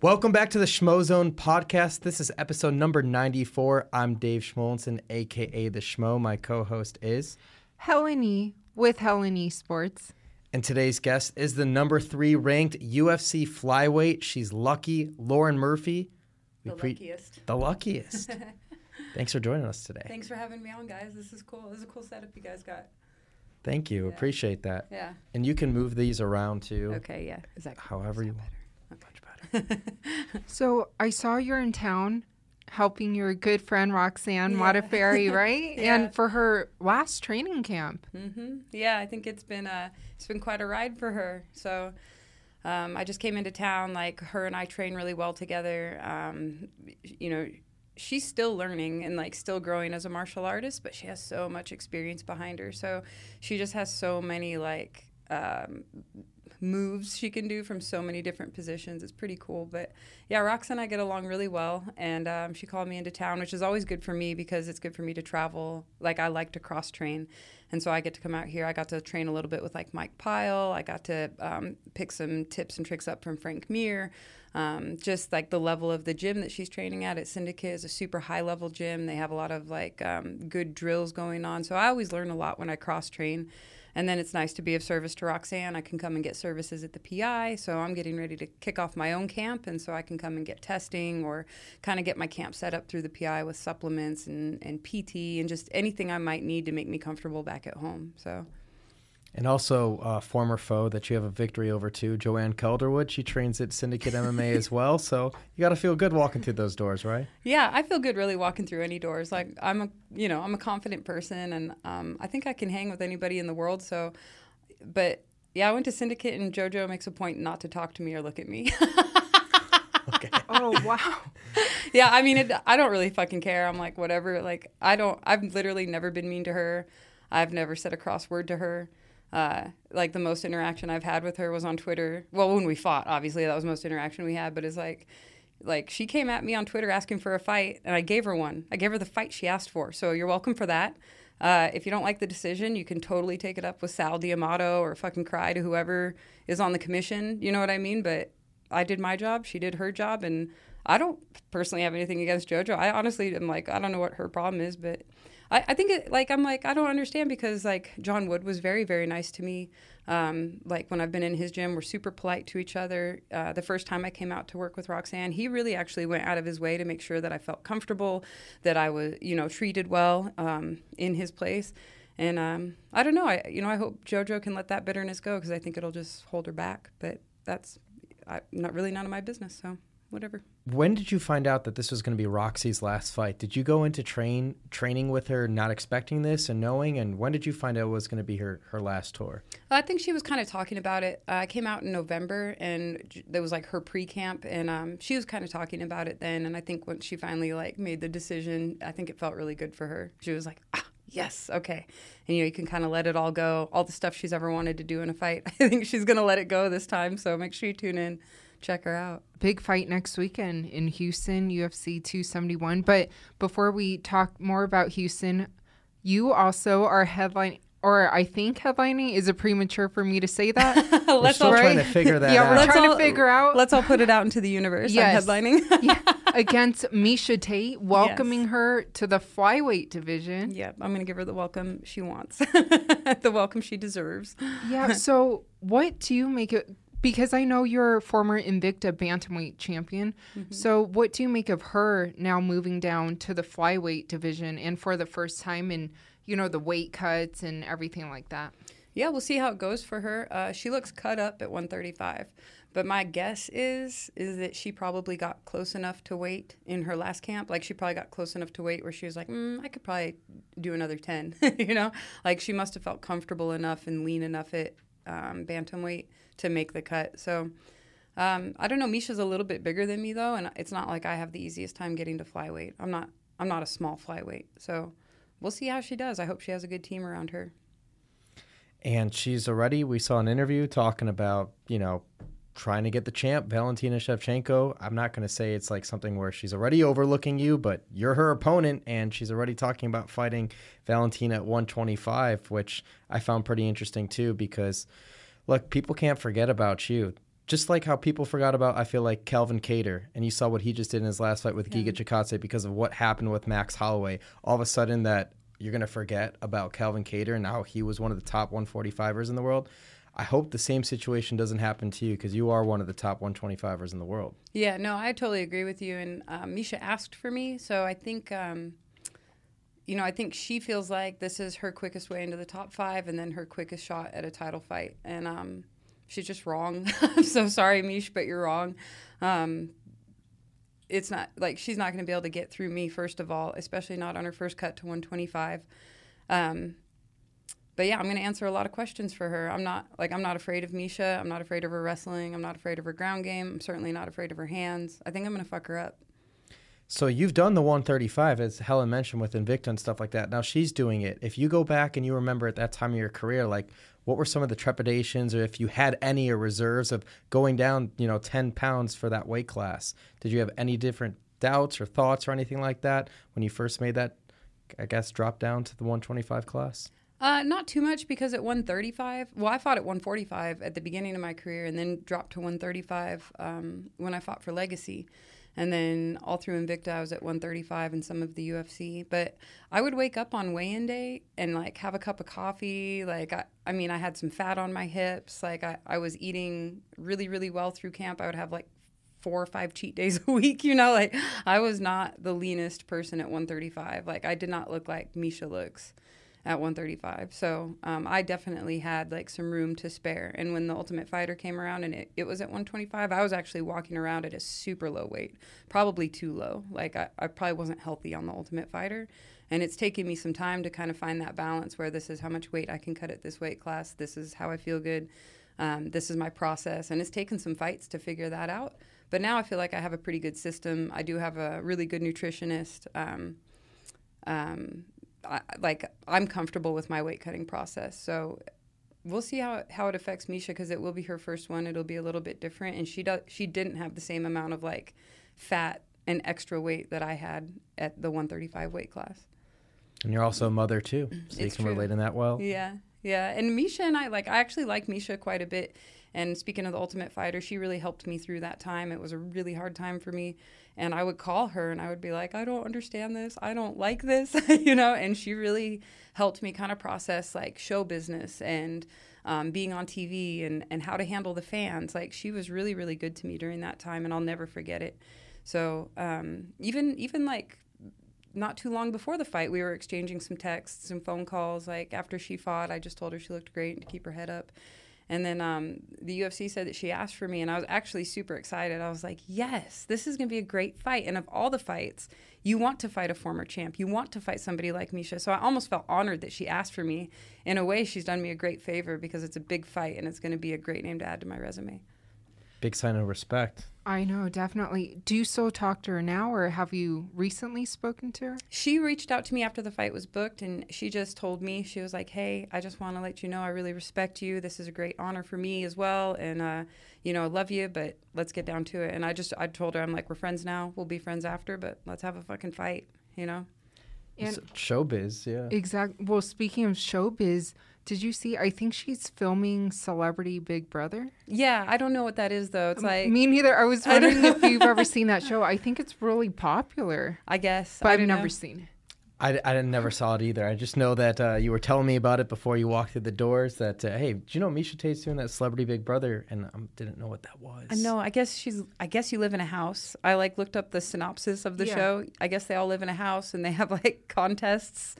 Welcome back to the Schmozone podcast. This is episode number 94. I'm Dave Schmulenson, aka the Schmo. My co-host is, Helen Yee with Helen Yee Sports. and today's guest is the number three ranked UFC flyweight. She's lucky, Lauren Murphy. We The pre- luckiest. The luckiest. Thanks for joining us today. Thanks for having me on, guys. This is cool. This is a cool setup you guys got. Thank you. Yeah. Appreciate that. Yeah. And you can move these around too, Okay. Yeah. Exactly. however you want. So I saw you're in town helping your good friend Roxanne Yeah. Modafferi, right? Yeah. And for her last training camp. hmm Yeah, I think it's been uh, it's been quite a ride for her. So. Um, I just came into town. Like her and I train really well together. Um, you know, she's still learning and like still growing as a martial artist, but she has so much experience behind her. So she just has so many like um, moves she can do from so many different positions. It's pretty cool. But yeah, Rox and I get along really well, and um, she called me into town, which is always good for me because it's good for me to travel. Like I like to cross train, and so I get to come out here. I got to train a little bit with like Mike Pyle. I got to um, pick some tips and tricks up from Frank Mir. Um, just like the level of the gym that she's training at at Syndicate is a super high level gym. They have a lot of like um, good drills going on. So I always learn a lot when I cross train. And then it's nice to be of service to Roxanne. I can come and get services at the PI. So I'm getting ready to kick off my own camp. And so I can come and get testing or kind of get my camp set up through the PI with supplements and, and PT and just anything I might need to make me comfortable back at home. So And also, uh, former foe that you have a victory over too, Joanne Calderwood. She trains at Syndicate MMA as well. So you got to feel good walking through those doors, right? Yeah, I feel good really walking through any doors. Like I'm a, you know, I'm a confident person, and um, I think I can hang with anybody in the world. So, but yeah, I went to Syndicate, and JoJo makes a point not to talk to me or look at me. Okay. Oh, wow. yeah, I mean, it, I don't really fucking care. I'm like, whatever. Like, I don't. I've literally never been mean to her. I've never said a cross word to her. Uh, like the most interaction I've had with her was on Twitter. Well, when we fought, obviously that was most interaction we had. But it's like, like she came at me on Twitter asking for a fight, and I gave her one. I gave her the fight she asked for. So you're welcome for that. Uh, if you don't like the decision, you can totally take it up with Sal D'Amato or fucking cry to whoever is on the commission. You know what I mean? But I did my job, she did her job, and I don't personally have anything against JoJo. I honestly am like, I don't know what her problem is, but I, I think it, like I'm like I don't understand because like John Wood was very very nice to me. Um, like when I've been in his gym, we're super polite to each other. Uh, the first time I came out to work with Roxanne, he really actually went out of his way to make sure that I felt comfortable, that I was you know treated well um, in his place. And um, I don't know. I you know I hope JoJo can let that bitterness go because I think it'll just hold her back. But that's I, not really none of my business. So whatever. When did you find out that this was going to be Roxy's last fight? Did you go into train training with her not expecting this and knowing? And when did you find out it was going to be her, her last tour? I think she was kind of talking about it. Uh, I came out in November, and there was like her pre-camp, and um, she was kind of talking about it then. And I think once she finally like made the decision, I think it felt really good for her. She was like, ah, yes, okay. And you know, you can kind of let it all go. All the stuff she's ever wanted to do in a fight, I think she's gonna let it go this time. So make sure you tune in, check her out. Big fight next weekend in Houston, UFC 271. But before we talk more about Houston, you also are headline, or I think headlining. Is it premature for me to say that? We're let's still all trying right. to figure that Yeah, out. we're Let's trying to all- figure out. let's all put it out into the universe. Yes. Headlining. yeah, against Miesha Tate, welcoming her to the flyweight division. yeah, I'm gonna give her the welcome she wants, the welcome she deserves. Yeah. So, what do you make it? Because I know you're a former Invicta bantamweight champion. Mm-hmm. So, what do you make of her now moving down to the flyweight division and for the first time in you know the weight cuts and everything like that? Yeah, we'll see how it goes for her. Uh, she looks cut up at 135, but my guess is is that she probably got close enough to weight in her last camp. Like she probably got close enough to weight where she was like, mm, I could probably do another 10. you know, like she must have felt comfortable enough and lean enough at um, bantamweight to make the cut. So. Um, I don't know. Miesha's a little bit bigger than me though, and it's not like I have the easiest time getting to flyweight. I'm not. I'm not a small flyweight, so we'll see how she does. I hope she has a good team around her. And she's already, we saw an interview talking about, you know, trying to get the champ, Valentina Shevchenko. I'm not going to say it's like something where she's already overlooking you, but you're her opponent, and she's already talking about fighting Valentina at 125, which I found pretty interesting too, because look, people can't forget about you. Just like how people forgot about, I feel like Calvin Kattar, and you saw what he just did in his last fight with Giga Chikadze because of what happened with Max Holloway. All of a sudden, that you're going to forget about Calvin Kattar and how he was one of the top 145ers in the world. I hope the same situation doesn't happen to you because you are one of the top 125ers in the world. Yeah, no, I totally agree with you. And um, Miesha asked for me, so I think, um, you know, I think she feels like this is her quickest way into the top five, and then her quickest shot at a title fight. And um, she's just wrong. I'm so sorry, Mish, but you're wrong. Um, it's not like she's not going to be able to get through me first of all, especially not on her first cut to 125. Um, but yeah, I'm going to answer a lot of questions for her. I'm not like I'm not afraid of Miesha. I'm not afraid of her wrestling. I'm not afraid of her ground game. I'm certainly not afraid of her hands. I think I'm going to fuck her up. So you've done the 135, as Helen mentioned, with Invicta and stuff like that. Now she's doing it. If you go back and you remember at that time of your career, like what were some of the trepidations, or if you had any or reserves of going down, you know, 10 pounds for that weight class? Did you have any different doubts or thoughts or anything like that when you first made that, I guess, drop down to the 125 class? Uh, not too much because at 135, well, I fought at 145 at the beginning of my career and then dropped to 135 um, when I fought for Legacy. And then all through Invicta, I was at 135 and some of the UFC. But I would wake up on weigh in day and like have a cup of coffee. Like, I, I mean, I had some fat on my hips. Like, I, I was eating really, really well through camp. I would have like four or five cheat days a week, you know? Like, I was not the leanest person at 135. Like, I did not look like Miesha looks at 135. So um, I definitely had like some room to spare. And when the Ultimate Fighter came around and it, it was at 125, I was actually walking around at a super low weight, probably too low. Like I, I probably wasn't healthy on the Ultimate Fighter. And it's taken me some time to kind of find that balance where this is how much weight I can cut at this weight class. This is how I feel good. Um, this is my process. And it's taken some fights to figure that out. But now I feel like I have a pretty good system. I do have a really good nutritionist. Um, um, I, like I'm comfortable with my weight cutting process. So we'll see how how it affects Miesha because it will be her first one. It'll be a little bit different, and she does she didn't have the same amount of like fat and extra weight that I had at the 135 weight class. And you're also a mother too, so It's you can true. relate in that well. Yeah, yeah. And Miesha and I like I actually like Miesha quite a bit. And speaking of the Ultimate Fighter, she really helped me through that time. It was a really hard time for me. And I would call her and I would be like, I don't understand this. I don't like this, you know? And she really helped me kind of process like show business and um, being on TV and, and how to handle the fans. Like she was really, really good to me during that time and I'll never forget it. So um, even, even like not too long before the fight, we were exchanging some texts and phone calls. Like after she fought, I just told her she looked great and to keep her head up. And then um, the UFC said that she asked for me, and I was actually super excited. I was like, yes, this is going to be a great fight. And of all the fights, you want to fight a former champ. You want to fight somebody like Miesha. So I almost felt honored that she asked for me. In a way, she's done me a great favor because it's a big fight and it's going to be a great name to add to my resume. Big sign of respect. I know, definitely. Do you still talk to her now, or have you recently spoken to her? She reached out to me after the fight was booked and she just told me, she was like, Hey, I just want to let you know I really respect you. This is a great honor for me as well. And, uh, you know, I love you, but let's get down to it. And I just, I told her, I'm like, we're friends now. We'll be friends after, but let's have a fucking fight, you know? And S- showbiz, yeah. Exactly. Well, speaking of showbiz, did you see? I think she's filming Celebrity Big Brother. Yeah, I don't know what that is though. It's like, Me neither. I was I wondering if you've ever seen that show. I think it's really popular, I guess. but I I've never know. seen it. I, I never saw it either. I just know that uh, you were telling me about it before you walked through the doors. That uh, hey, do you know Miesha Tate's doing that Celebrity Big Brother? And I um, didn't know what that was. I know. I guess she's. I guess you live in a house. I like looked up the synopsis of the Yeah. show. I guess they all live in a house and they have like contests.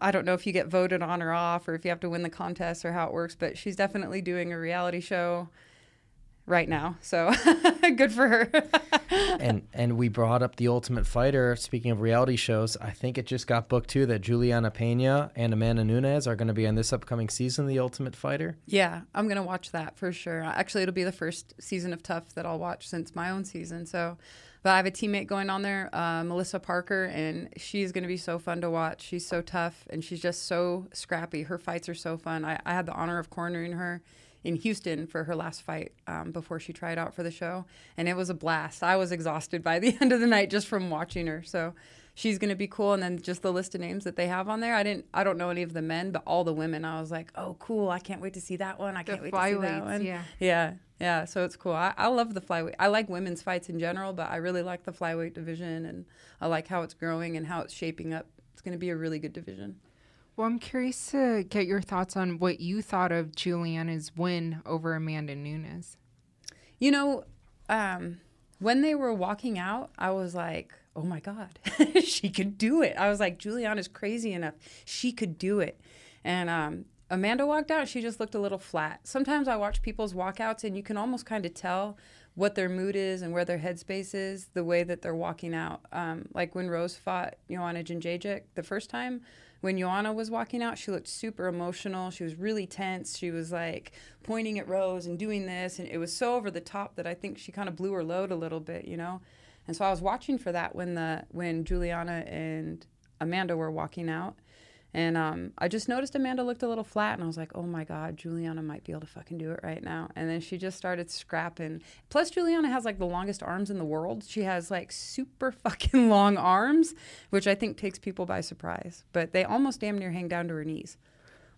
I don't know if you get voted on or off, or if you have to win the contest, or how it works. But she's definitely doing a reality show right now. So good for her. and and we brought up the Ultimate Fighter. Speaking of reality shows, I think it just got booked too that Juliana Pena and Amanda Nunes are going to be on this upcoming season, of The Ultimate Fighter. Yeah, I'm gonna watch that for sure. Actually, it'll be the first season of TUF that I'll watch since my own season. So, but I have a teammate going on there, uh, Melissa Parker, and she's gonna be so fun to watch. She's so tough and she's just so scrappy. Her fights are so fun. I, I had the honor of cornering her in Houston for her last fight um, before she tried out for the show, and it was a blast. I was exhausted by the end of the night just from watching her. So. She's gonna be cool, and then just the list of names that they have on there. I didn't, I don't know any of the men, but all the women. I was like, oh, cool! I can't wait to see that one. I can't wait to see that one. yeah. Yeah, yeah. So it's cool. I, I love the flyweight. I like women's fights in general, but I really like the flyweight division, and I like how it's growing and how it's shaping up. It's going to be a really good division. Well, I'm curious to get your thoughts on what you thought of Juliana's win over Amanda Nunes. You know, um, when they were walking out, I was like, oh my God, she could do it. I was like, Juliana's crazy enough. She could do it. And um, Amanda walked out, she just looked a little flat. Sometimes I watch people's walkouts and you can almost kind of tell what their mood is and where their headspace is the way that they're walking out. Um, like when Rose fought Joanna Jędrzejczyk the first time, when Joanna was walking out, she looked super emotional. She was really tense. She was like pointing at Rose and doing this, and it was so over the top that I think she kind of blew her load a little bit, you know. And so I was watching for that when the when Juliana and Amanda were walking out, and um, I just noticed Amanda looked a little flat, and I was like, "Oh my God, Juliana might be able to fucking do it right now." And then she just started scrapping. Plus, Juliana has like the longest arms in the world. She has like super fucking long arms, which I think takes people by surprise. But they almost damn near hang down to her knees.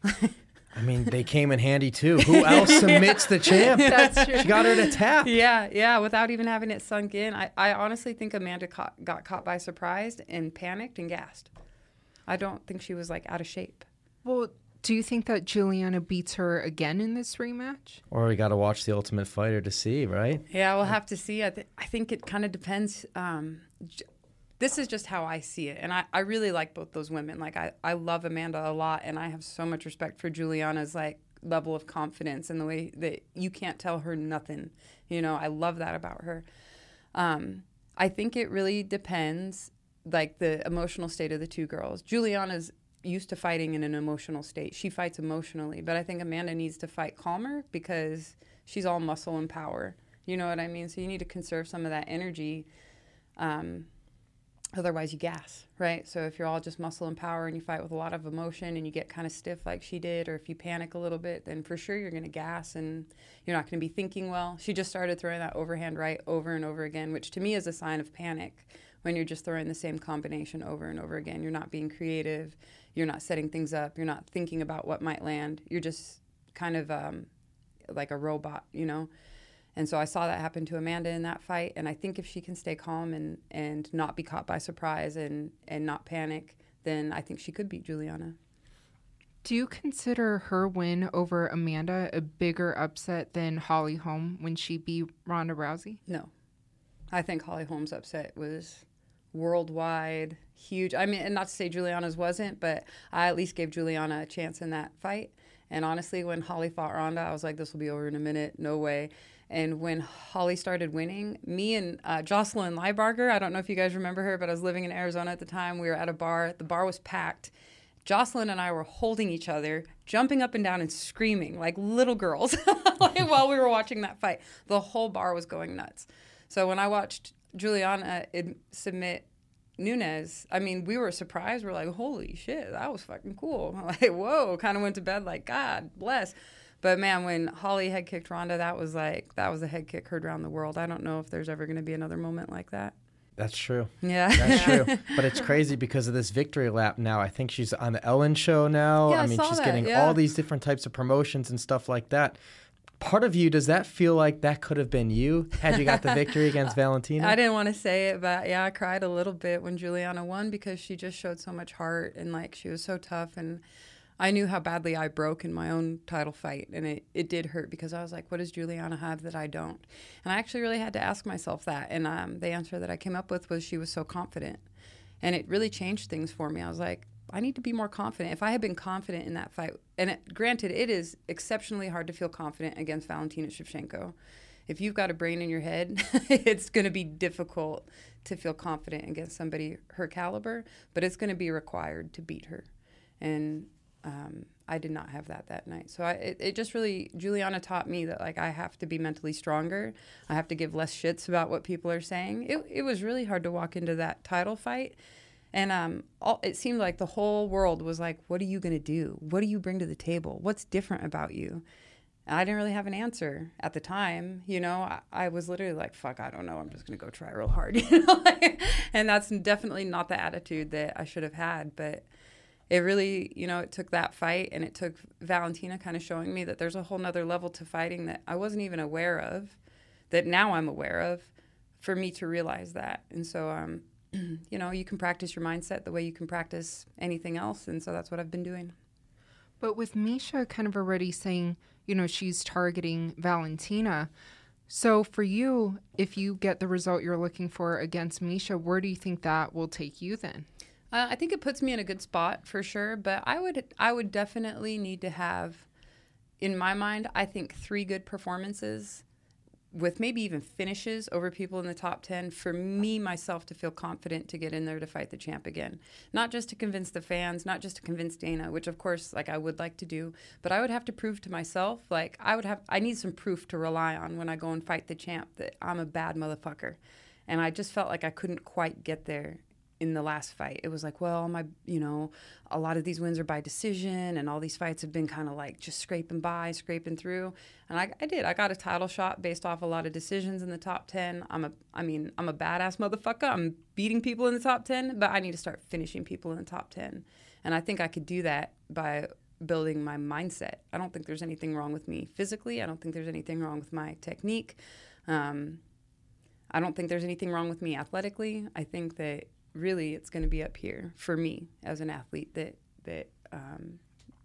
I mean, they came in handy too. Who else submits the champ? That's true. She got her to tap. Yeah, yeah, without even having it sunk in. I, I honestly think Amanda caught, got caught by surprise and panicked and gassed. I don't think she was like out of shape. Well, do you think that Juliana beats her again in this rematch? Or we got to watch the Ultimate Fighter to see, right? Yeah, we'll have to see. I, th- I think it kind of depends. Um, j- this is just how I see it. And I, I really like both those women. Like, I, I love Amanda a lot, and I have so much respect for Juliana's, like, level of confidence and the way that you can't tell her nothing. You know, I love that about her. Um, I think it really depends, like, the emotional state of the two girls. Juliana's used to fighting in an emotional state. She fights emotionally, but I think Amanda needs to fight calmer because she's all muscle and power. You know what I mean? So you need to conserve some of that energy. Um, otherwise, you gas, right? So if you're all just muscle and power and you fight with a lot of emotion and you get kind of stiff like she did, or if you panic a little bit, then for sure you're going to gas and you're not going to be thinking well. She just started throwing that overhand right over and over again, which to me is a sign of panic when you're just throwing the same combination over and over again. You're not being creative. You're not setting things up. You're not thinking about what might land. You're just kind of um, like a robot, you know? And so I saw that happen to Amanda in that fight. And I think if she can stay calm and, and not be caught by surprise and, and not panic, then I think she could beat Juliana. Do you consider her win over Amanda a bigger upset than Holly Holm when she beat Ronda Rousey? No. I think Holly Holm's upset was worldwide, huge. I mean, and not to say Juliana's wasn't, but I at least gave Juliana a chance in that fight. And honestly, when Holly fought Ronda, I was like, this will be over in a minute. No way. And when Holly started winning, me and uh, Jocelyn Lybarger, I don't know if you guys remember her, but I was living in Arizona at the time. We were at a bar. The bar was packed. Jocelyn and I were holding each other, jumping up and down and screaming like little girls like, while we were watching that fight. The whole bar was going nuts. So when I watched Juliana submit Nunes, I mean, we were surprised. We're like, holy shit, that was fucking cool. Like, whoa, kind of went to bed like, God bless. But man, when Holly head kicked Ronda, that was like, that was a head kick heard around the world. I don't know if there's ever going to be another moment like that. That's true. Yeah. That's true. but it's crazy because of this victory lap now. I think she's on the Ellen show now. Yeah, I I mean, saw she's that, getting yeah. all these different types of promotions and stuff like that. part of you does that feel like that could have been you had you got the victory against Valentina? I didn't want to say it, but yeah, I cried a little bit when Juliana won because she just showed so much heart and like she was so tough and I knew how badly I broke in my own title fight and it, it did hurt because I was like, what does Juliana have that I don't? And I actually really had to ask myself that. And um, the answer that I came up with was she was so confident. And it really changed things for me. I was like, I need to be more confident. If I had been confident in that fight, and it, granted, it is exceptionally hard to feel confident against Valentina Shevchenko. If you've got a brain in your head, it's going to be difficult to feel confident against somebody her caliber, but it's going to be required to beat her. And um, I did not have that that night. So I, it, it just really, Juliana taught me that like I have to be mentally stronger. I have to give less shits about what people are saying. It, it was really hard to walk into that title fight and um, all, it seemed like the whole world was like, "What are you going to do? What do you bring to the table? What's different about you?" And I didn't really have an answer at the time. You know, I, I was literally like, "Fuck, I don't know. I'm just going to go try real hard." You know, and that's definitely not the attitude that I should have had. But it really, you know, it took that fight, and it took Valentina kind of showing me that there's a whole nother level to fighting that I wasn't even aware of, that now I'm aware of, for me to realize that. And so, um, you know, you can practice your mindset the way you can practice anything else. And so that's what I've been doing. But with Miesha kind of already saying, you know, she's targeting Valentina. So for you, if you get the result you're looking for against Miesha, where do you think that will take you then? Uh, I think it puts me in a good spot for sure, but I would I would definitely need to have in my mind, I think three good performances with maybe even finishes over people in the top 10 for me myself to feel confident to get in there to fight the champ again. Not just to convince the fans not just to convince dana which of course like i would like to do but i would have to prove to myself like i would have i need some proof to rely on when i go and fight the champ that i'm a bad motherfucker. And i just felt like i couldn't quite get there in the last fight. It was like, well, my, you know, a lot of these wins are by decision, and all these fights have been kind of like just scraping by, scraping through. And I, I did. I got a title shot based off a lot of decisions in the top ten. I'm a, I mean, I'm a badass motherfucker. I'm beating people in the top ten, but I need to start finishing people in the top ten. And I think I could do that by building my mindset. I don't think there's anything wrong with me physically. I don't think there's anything wrong with my technique. Um, I don't think there's anything wrong with me athletically. I think that really it's going to be up here for me as an athlete that that um,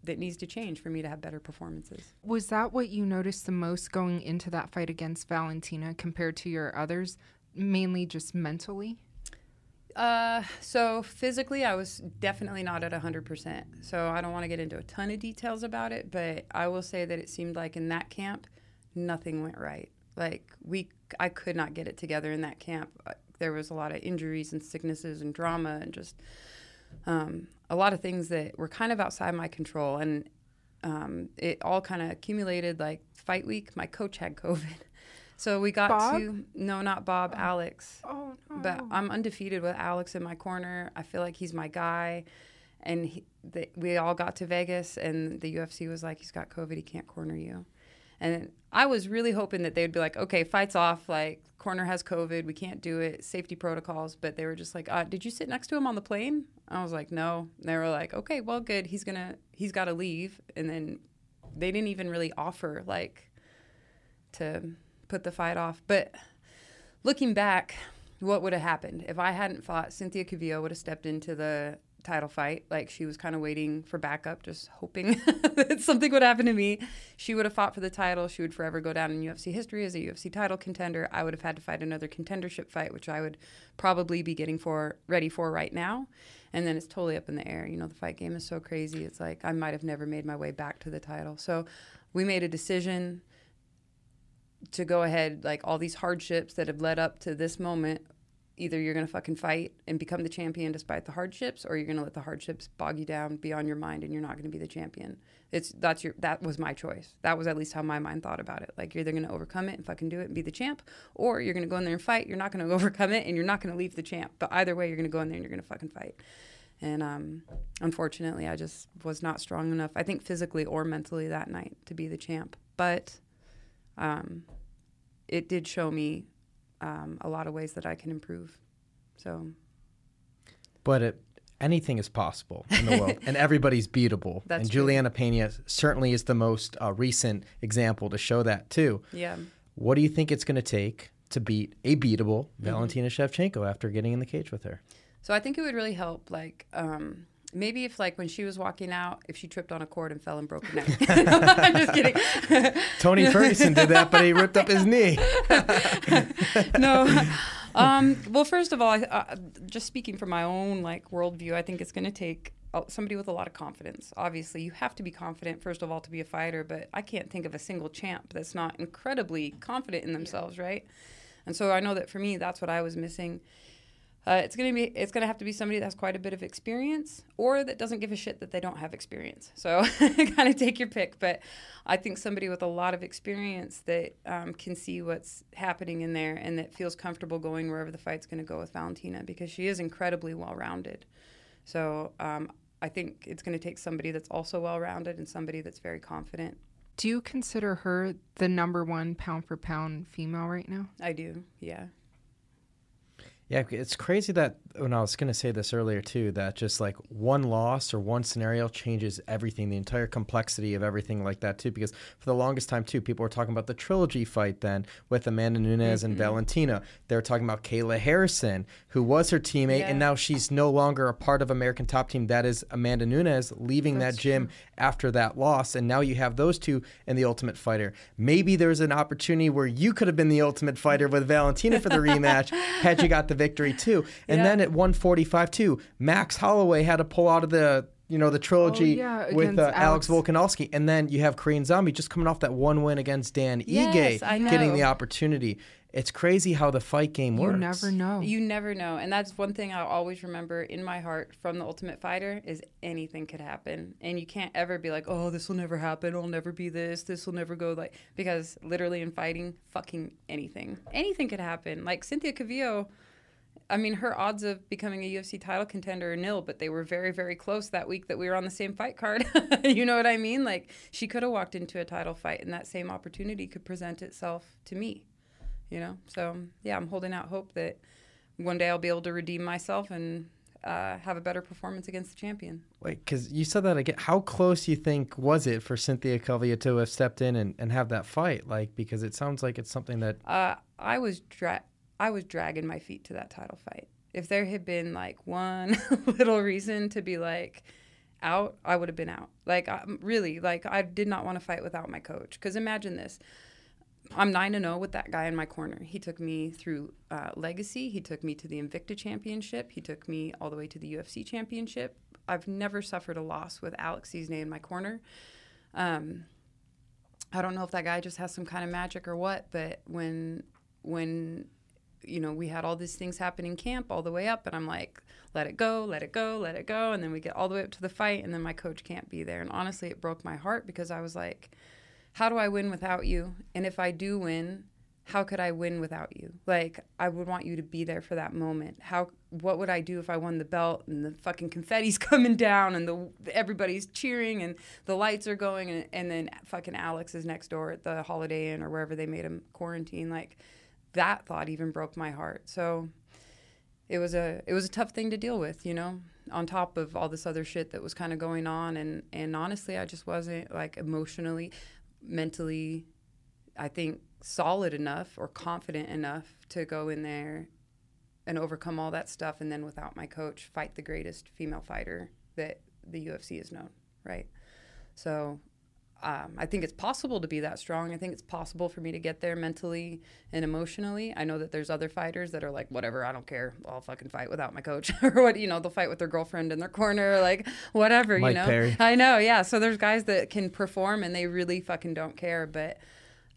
that needs to change for me to have better performances. Was that what you noticed the most going into that fight against Valentina compared to your others? Mainly just mentally. Uh, so physically, I was definitely not at 100%. So I don't want to get into a ton of details about it, but I will say that it seemed like in that camp, nothing went right. Like we, I could not get it together in that camp there was a lot of injuries and sicknesses and drama and just um, a lot of things that were kind of outside my control. And um, it all kind of accumulated like fight week. My coach had COVID. So we got Bob? to no, not Bob, Oh. Alex. Oh no! But I'm undefeated with Alex in my corner. I feel like he's my guy. And he, the, we all got to Vegas, and the UFC was like, he's got COVID, he can't corner you. And I was really hoping that they'd be like, okay, fights off. Like, corner has COVID, we can't do it, safety protocols. But they were just like, uh, did you sit next to him on the plane? I was like, no. And they were like, okay, well, good. He's gonna, he's got to leave. And then they didn't even really offer like to put the fight off. But looking back, what would have happened if I hadn't fought? Cynthia Calvillo would have stepped into the title fight. Like she was kind of waiting for backup, just hoping that something would happen to me. She would have fought for the title. She would forever go down in UFC history as a UFC title contender. I would have had to fight another contendership fight, which I would probably be getting for ready for right now. And then it's totally up in the air. You know, the fight game is so crazy. It's like I might have never made my way back to the title. So we made a decision to go ahead, like all these hardships that have led up to this moment. Either you're gonna fucking fight and become the champion despite the hardships, or you're gonna let the hardships bog you down beyond your mind, and you're not gonna be the champion. It's that's your that was my choice. That was at least how my mind thought about it. Like you're either gonna overcome it and fucking do it and be the champ, or you're gonna go in there and fight. You're not gonna overcome it and you're not gonna leave the champ. But either way, you're gonna go in there and you're gonna fucking fight. And um, unfortunately, I just was not strong enough. I think physically or mentally that night to be the champ. But um, it did show me um, a lot of ways that I can improve. So But it, anything is possible in the world, and everybody's beatable. That's and true. Juliana Pena certainly is the most uh, recent example to show that too. Yeah. What do you think it's going to take to beat a beatable Mm-hmm. Valentina Shevchenko after getting in the cage with her? So I think it would really help, like, um, maybe if, like, when she was walking out, if she tripped on a cord and fell and broke her neck. I'm just kidding. Tony Ferguson did that, but he ripped up his knee. no. Um, well, first of all, uh, just speaking from my own like worldview, I think it's going to take uh, somebody with a lot of confidence. Obviously, you have to be confident first of all to be a fighter, but I can't think of a single champ that's not incredibly confident in themselves, right? And so I know that for me, that's what I was missing. Uh, it's gonna be it's gonna have to be somebody that has quite a bit of experience or that doesn't give a shit that they don't have experience. So kind of take your pick. But I think somebody with a lot of experience that um, can see what's happening in there and that feels comfortable going wherever the fight's gonna go with Valentina because she is incredibly well rounded. So um, I think it's gonna take somebody that's also well rounded and somebody that's very confident. Do you consider her the number one pound for pound female right now? I do, yeah. Yeah, it's crazy that when I was going to say this earlier too, that just like one loss or one scenario changes everything, the entire complexity of everything like that too. Because for the longest time too, people were talking about the trilogy fight then with Amanda Nunes and mm-hmm. Valentina. They were talking about Kayla Harrison, who was her teammate, Yeah. and now she's no longer a part of American Top Team. That is Amanda Nunes leaving That's that gym after that loss, and now you have those two in the Ultimate Fighter. Maybe there's an opportunity where you could have been the Ultimate Fighter with Valentina for the rematch had you got the victory too. And Yeah. then at 145 too, Max Holloway had to pull out of the you know the trilogy Oh, yeah, with uh, Alex Alex. Volkanovski, and then you have Korean Zombie just coming off that one win against Dan Yes, Ige, I getting the opportunity. It's crazy how the fight game works. You never know. You never know. And that's one thing I'll always remember in my heart from the Ultimate Fighter is anything could happen. And you can't ever be like, "Oh, this will never happen. I'll never be this. This will never go like because literally in fighting, fucking anything. Anything could happen. Like Cynthia Calvillo I mean, her odds of becoming a UFC title contender are nil, but they were very, very close that week that we were on the same fight card. you know what I mean? Like, she could have walked into a title fight, and that same opportunity could present itself to me. You know? So, yeah, I'm holding out hope that one day I'll be able to redeem myself and uh, have a better performance against the champion. Wait, because you said that again. How close do you think was it for Cynthia Calvillo to have stepped in and, and have that fight? Like, because it sounds like it's something that Uh, I was dra- I was dragging my feet to that title fight. If there had been like one little reason to be like out, I would have been out. Like I, really, like I did not want to fight without my coach. Because imagine this: I'm nine and zero with that guy in my corner. He took me through uh, Legacy. He took me to the Invicta Championship. He took me all the way to the UFC Championship. I've never suffered a loss with Alex Cisne in my corner. Um, I don't know if that guy just has some kind of magic or what, but when when you know we had all these things happen in camp all the way up, and I'm like, let it go, let it go, let it go, and then we get all the way up to the fight, and then my coach can't be there, and honestly, it broke my heart because I was like, how do I win without you? And if I do win, how could I win without you? Like I would want you to be there for that moment. How what would I do if I won the belt and the fucking confetti's coming down and the everybody's cheering and the lights are going and, and then fucking Alex is next door at the Holiday Inn or wherever they made him quarantine. Like that thought even broke my heart. So it was a it was a tough thing to deal with, you know, on top of all this other shit that was kind of going on and and honestly, I just wasn't like emotionally, mentally I think solid enough or confident enough to go in there and overcome all that stuff and then without my coach fight the greatest female fighter that the UFC has known, right? So um, I think it's possible to be that strong. I think it's possible for me to get there mentally and emotionally. I know that there's other fighters that are like, whatever, I don't care. I'll fucking fight without my coach. or what, you know, they'll fight with their girlfriend in their corner, like whatever, Mike you know. Perry. I know, yeah. So there's guys that can perform and they really fucking don't care. But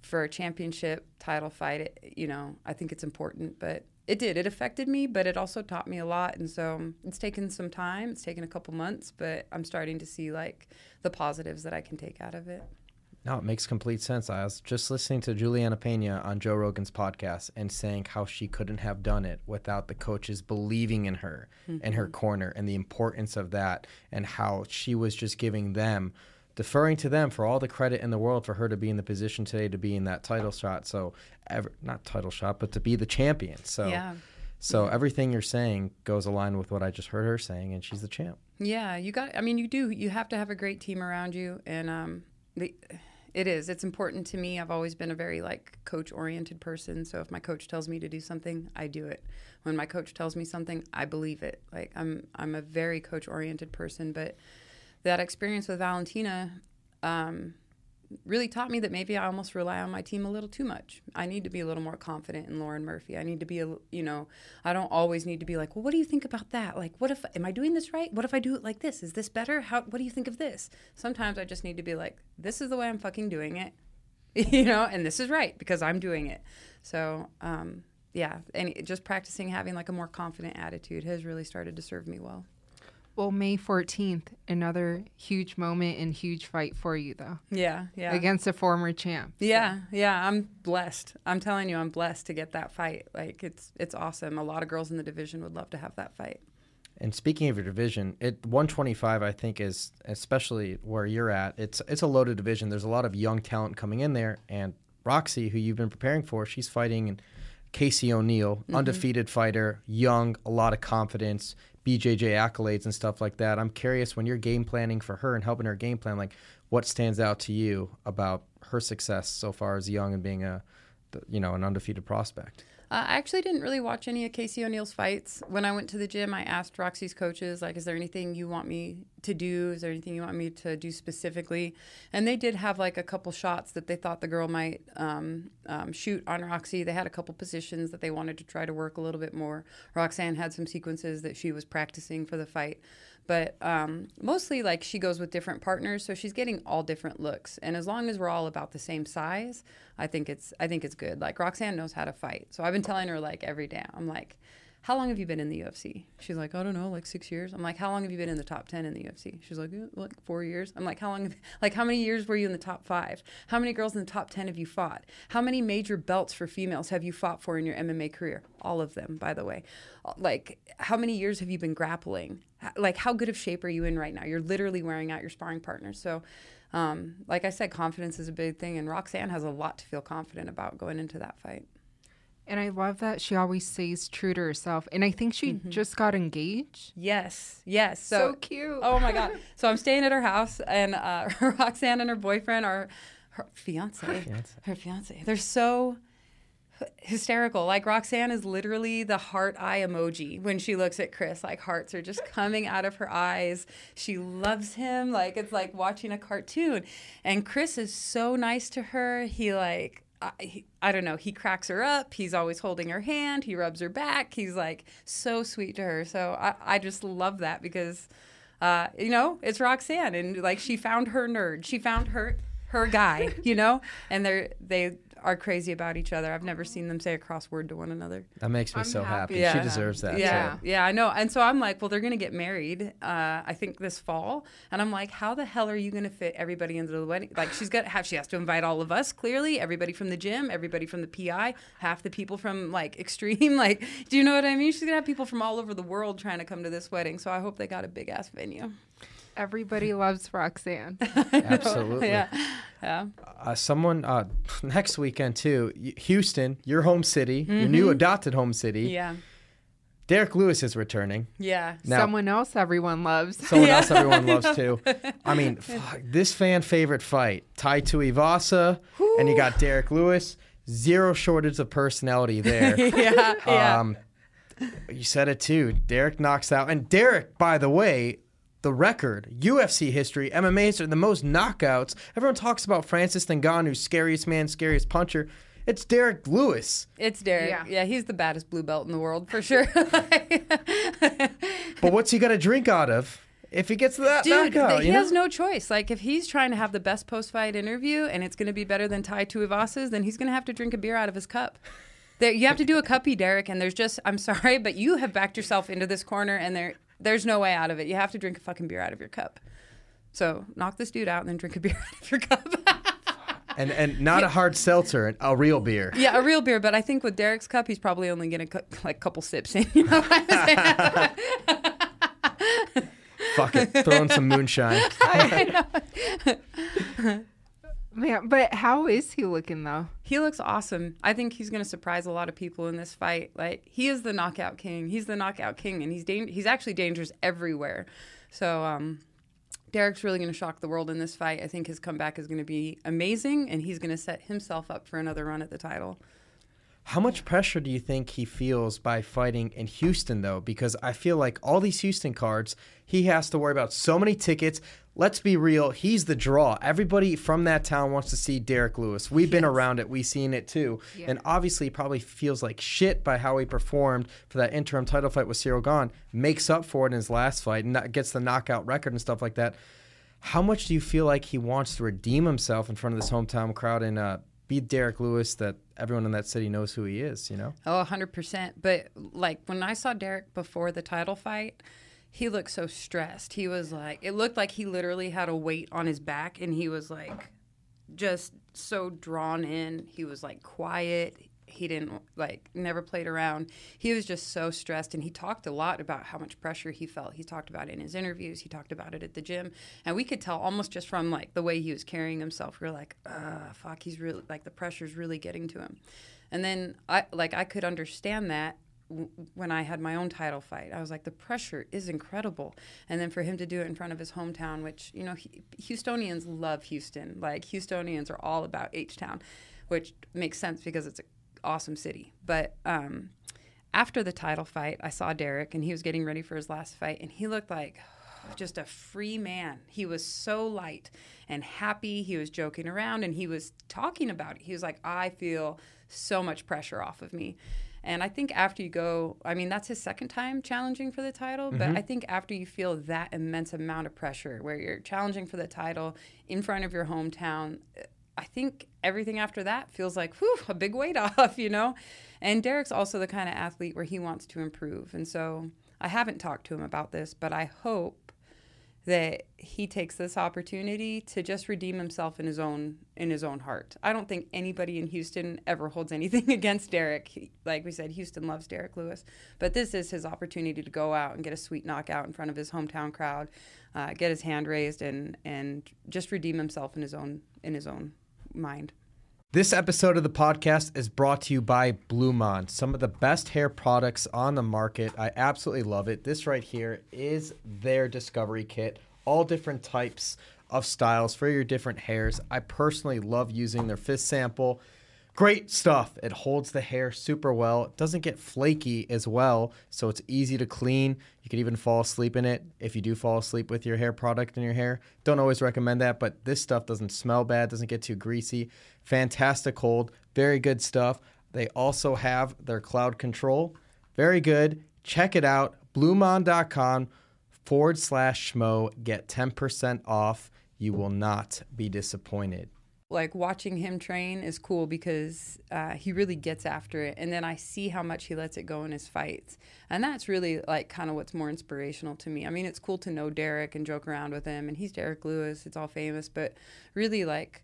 for a championship title fight, it, you know, I think it's important. But it did. It affected me, but it also taught me a lot. And so it's taken some time. It's taken a couple months, but I'm starting to see like the positives that I can take out of it. No, it makes complete sense. I was just listening to Juliana Pena on Joe Rogan's podcast and saying how she couldn't have done it without the coaches believing in her and her mm-hmm. corner and the importance of that and how she was just giving them deferring to them for all the credit in the world for her to be in the position today to be in that title shot. So ever not title shot, but to be the champion. So Yeah. So everything you're saying goes aligned with what I just heard her saying, and she's the champ. Yeah, you got. I mean, you do. You have to have a great team around you, and um, the, it is. It's important to me. I've always been a very like coach oriented person. So if my coach tells me to do something, I do it. When my coach tells me something, I believe it. Like I'm, I'm a very coach oriented person. But that experience with Valentina. Um, really taught me that maybe I almost rely on my team a little too much. I need to be a little more confident in Lauren Murphy. I need to be a, you know, I don't always need to be like, well, what do you think about that? Like, what if, am I doing this right? What if I do it like this? Is this better? How, what do you think of this? Sometimes I just need to be like, this is the way I'm fucking doing it, you know, and this is right because I'm doing it. So, um, yeah, and just practicing having like a more confident attitude has really started to serve me well. Well, May 14th, another huge moment and huge fight for you, though. Yeah, yeah. Against a former champ. So. Yeah, yeah. I'm blessed. I'm telling you, I'm blessed to get that fight. Like it's it's awesome. A lot of girls in the division would love to have that fight. And speaking of your division, it 125 I think is especially where you're at. It's it's a loaded division. There's a lot of young talent coming in there, and Roxy, who you've been preparing for, she's fighting and Casey O'Neill, mm-hmm. undefeated fighter, young, a lot of confidence. BJJ accolades and stuff like that. I'm curious when you're game planning for her and helping her game plan, like what stands out to you about her success so far as young and being a, you know, an undefeated prospect. Uh, I actually didn't really watch any of Casey O'Neill's fights. When I went to the gym, I asked Roxy's coaches, like, is there anything you want me to do? Is there anything you want me to do specifically? And they did have like a couple shots that they thought the girl might um, um, shoot on Roxy. They had a couple positions that they wanted to try to work a little bit more. Roxanne had some sequences that she was practicing for the fight but um, mostly like she goes with different partners so she's getting all different looks. And as long as we're all about the same size i think it's i think it's good. Like roxanne knows how to fight so i've been telling her like every day i'm like how long have you been in the UFC? She's like, I don't know, like six years. I'm like, how long have you been in the top 10 in the UFC? She's like, like four years. I'm like, how long, have, like, how many years were you in the top five? How many girls in the top 10 have you fought? How many major belts for females have you fought for in your MMA career? All of them, by the way. Like, how many years have you been grappling? Like, how good of shape are you in right now? You're literally wearing out your sparring partners. So, um, like I said, confidence is a big thing, and Roxanne has a lot to feel confident about going into that fight. And I love that she always stays true to herself. And I think she mm-hmm. just got engaged. Yes, yes. So, so cute. Oh my god. So I'm staying at her house, and uh, Roxanne and her boyfriend are her fiance, her fiance. Her fiance. They're so hysterical. Like Roxanne is literally the heart eye emoji when she looks at Chris. Like hearts are just coming out of her eyes. She loves him. Like it's like watching a cartoon. And Chris is so nice to her. He like I, I don't know. He cracks her up. He's always holding her hand. He rubs her back. He's like so sweet to her. So I, I just love that because, uh, you know, it's Roxanne and like she found her nerd. She found her her guy, you know, and they're they are crazy about each other. I've never seen them say a crossword to one another. That makes me I'm so happy. happy. Yeah. She deserves that. Yeah, yeah, I know. And so I'm like, well, they're gonna get married. Uh, I think this fall, and I'm like, how the hell are you gonna fit everybody into the wedding? Like, she's got have she has to invite all of us. Clearly, everybody from the gym, everybody from the PI, half the people from like Xtreme. Like, do you know what I mean? She's gonna have people from all over the world trying to come to this wedding. So I hope they got a big ass venue. Everybody loves Roxanne. Absolutely. yeah. Yeah. Uh, someone uh, next weekend too. Houston, your home city, mm-hmm. your new mm-hmm. adopted home city. Yeah. Derrick Lewis is returning. Yeah. Now, someone else everyone loves. Someone yeah. else everyone loves too. I mean, fuck, this fan favorite fight, Tai Tuivasa, and you got Derrick Lewis. Zero shortage of personality there. yeah. Um, yeah. You said it too. Derrick knocks out, and Derrick, by the way, the record, UFC history, MMA are the most knockouts. Everyone talks about Francis Ngannou's scariest man, scariest puncher. It's Derrick Lewis. It's Derrick. Yeah. yeah, he's the baddest blue belt in the world for sure. but what's he got to drink out of? If he gets that Dude, knockout, he has no choice. Like if he's trying to have the best post-fight interview and it's going to be better than Tai Tuivasa's, then he's going to have to drink a beer out of his cup. There, you have to do a cuppy, Derrick. and there's just I'm sorry, but you have backed yourself into this corner, and there there's no way out of it. You have to drink a fucking beer out of your cup. So knock this dude out and then drink a beer out of your cup. and and not yeah. a hard seltzer, a real beer. Yeah, a real beer. But I think with Derrick's cup, he's probably only getting like a couple sips in. You know Fuck it, throw in some moonshine. Man, but how is he looking though? He looks awesome. I think he's going to surprise a lot of people in this fight. Like he is the knockout king. He's the knockout king, and he's da- he's actually dangerous everywhere. So um, Derrick's really going to shock the world in this fight. I think his comeback is going to be amazing, and he's going to set himself up for another run at the title. How much pressure do you think he feels by fighting in Houston, though? Because I feel like all these Houston cards, he has to worry about so many tickets. Let's be real, he's the draw. Everybody from that town wants to see Derrick Lewis. We've been around it, we've seen it too. Yeah. And obviously, probably feels like shit by how he performed for that interim title fight with Ciryl Gane. Makes up for it in his last fight and gets the knockout record and stuff like that. How much do you feel like he wants to redeem himself in front of this hometown crowd and uh, be Derrick Lewis that everyone in that city knows who he is, you know? Oh, 100%. But like when I saw Derrick before the title fight, he looked so stressed. He was like, it looked like he literally had a weight on his back and he was like just so drawn in. He was like quiet. He didn't like, never played around. He was just so stressed. And he talked a lot about how much pressure he felt. He talked about it in his interviews. He talked about it at the gym. And we could tell almost just from like the way he was carrying himself. We were like, ah, fuck, he's really, like the pressure's really getting to him. And then I like I could understand that when I had my own title fight. I was like, the pressure is incredible. And then for him to do it in front of his hometown, which you know, he, Houstonians love Houston. Like Houstonians are all about H Town, which makes sense because it's an awesome city. But um, after the title fight, I saw Derrick, and he was getting ready for his last fight, and he looked like just a free man. He was so light and happy. He was joking around and he was talking about it. He was like, I feel so much pressure off of me. And I think after you go, I mean, that's his second time challenging for the title, but mm-hmm. I think after you feel that immense amount of pressure where you're challenging for the title in front of your hometown, uh, I think everything after that feels like, whew, a big weight off, you know? And Derrick's also the kind of athlete where he wants to improve. And so I haven't talked to him about this, but I hope that he takes this opportunity to just redeem himself in his own in his own heart. I don't think anybody in Houston ever holds anything against Derrick. He, like we said, Houston loves Derrick Lewis, but this is his opportunity to go out and get a sweet knockout in front of his hometown crowd, uh, get his hand raised, and and just redeem himself in his own in his own mind. This episode of the podcast is brought to you by Blumaan, some of the best hair products on the market. I absolutely love it. This right here is their discovery kit, all different types of styles for your different hairs. I personally love using their fist sample. Great stuff. It holds the hair super well. It doesn't get flaky as well, so it's easy to clean. You can even fall asleep in it if you do fall asleep with your hair product in your hair. Don't always recommend that, but this stuff doesn't smell bad, doesn't get too greasy. Fantastic hold, very good stuff. They also have their cloud control. Very good. Check it out. Blumaan.com forward slash schmo. Get 10% off. You will not be disappointed like watching him train is cool because uh, he really gets after it and then i see how much he lets it go in his fights and that's really like kind of what's more inspirational to me i mean it's cool to know derrick and joke around with him and he's derrick lewis it's all famous but really like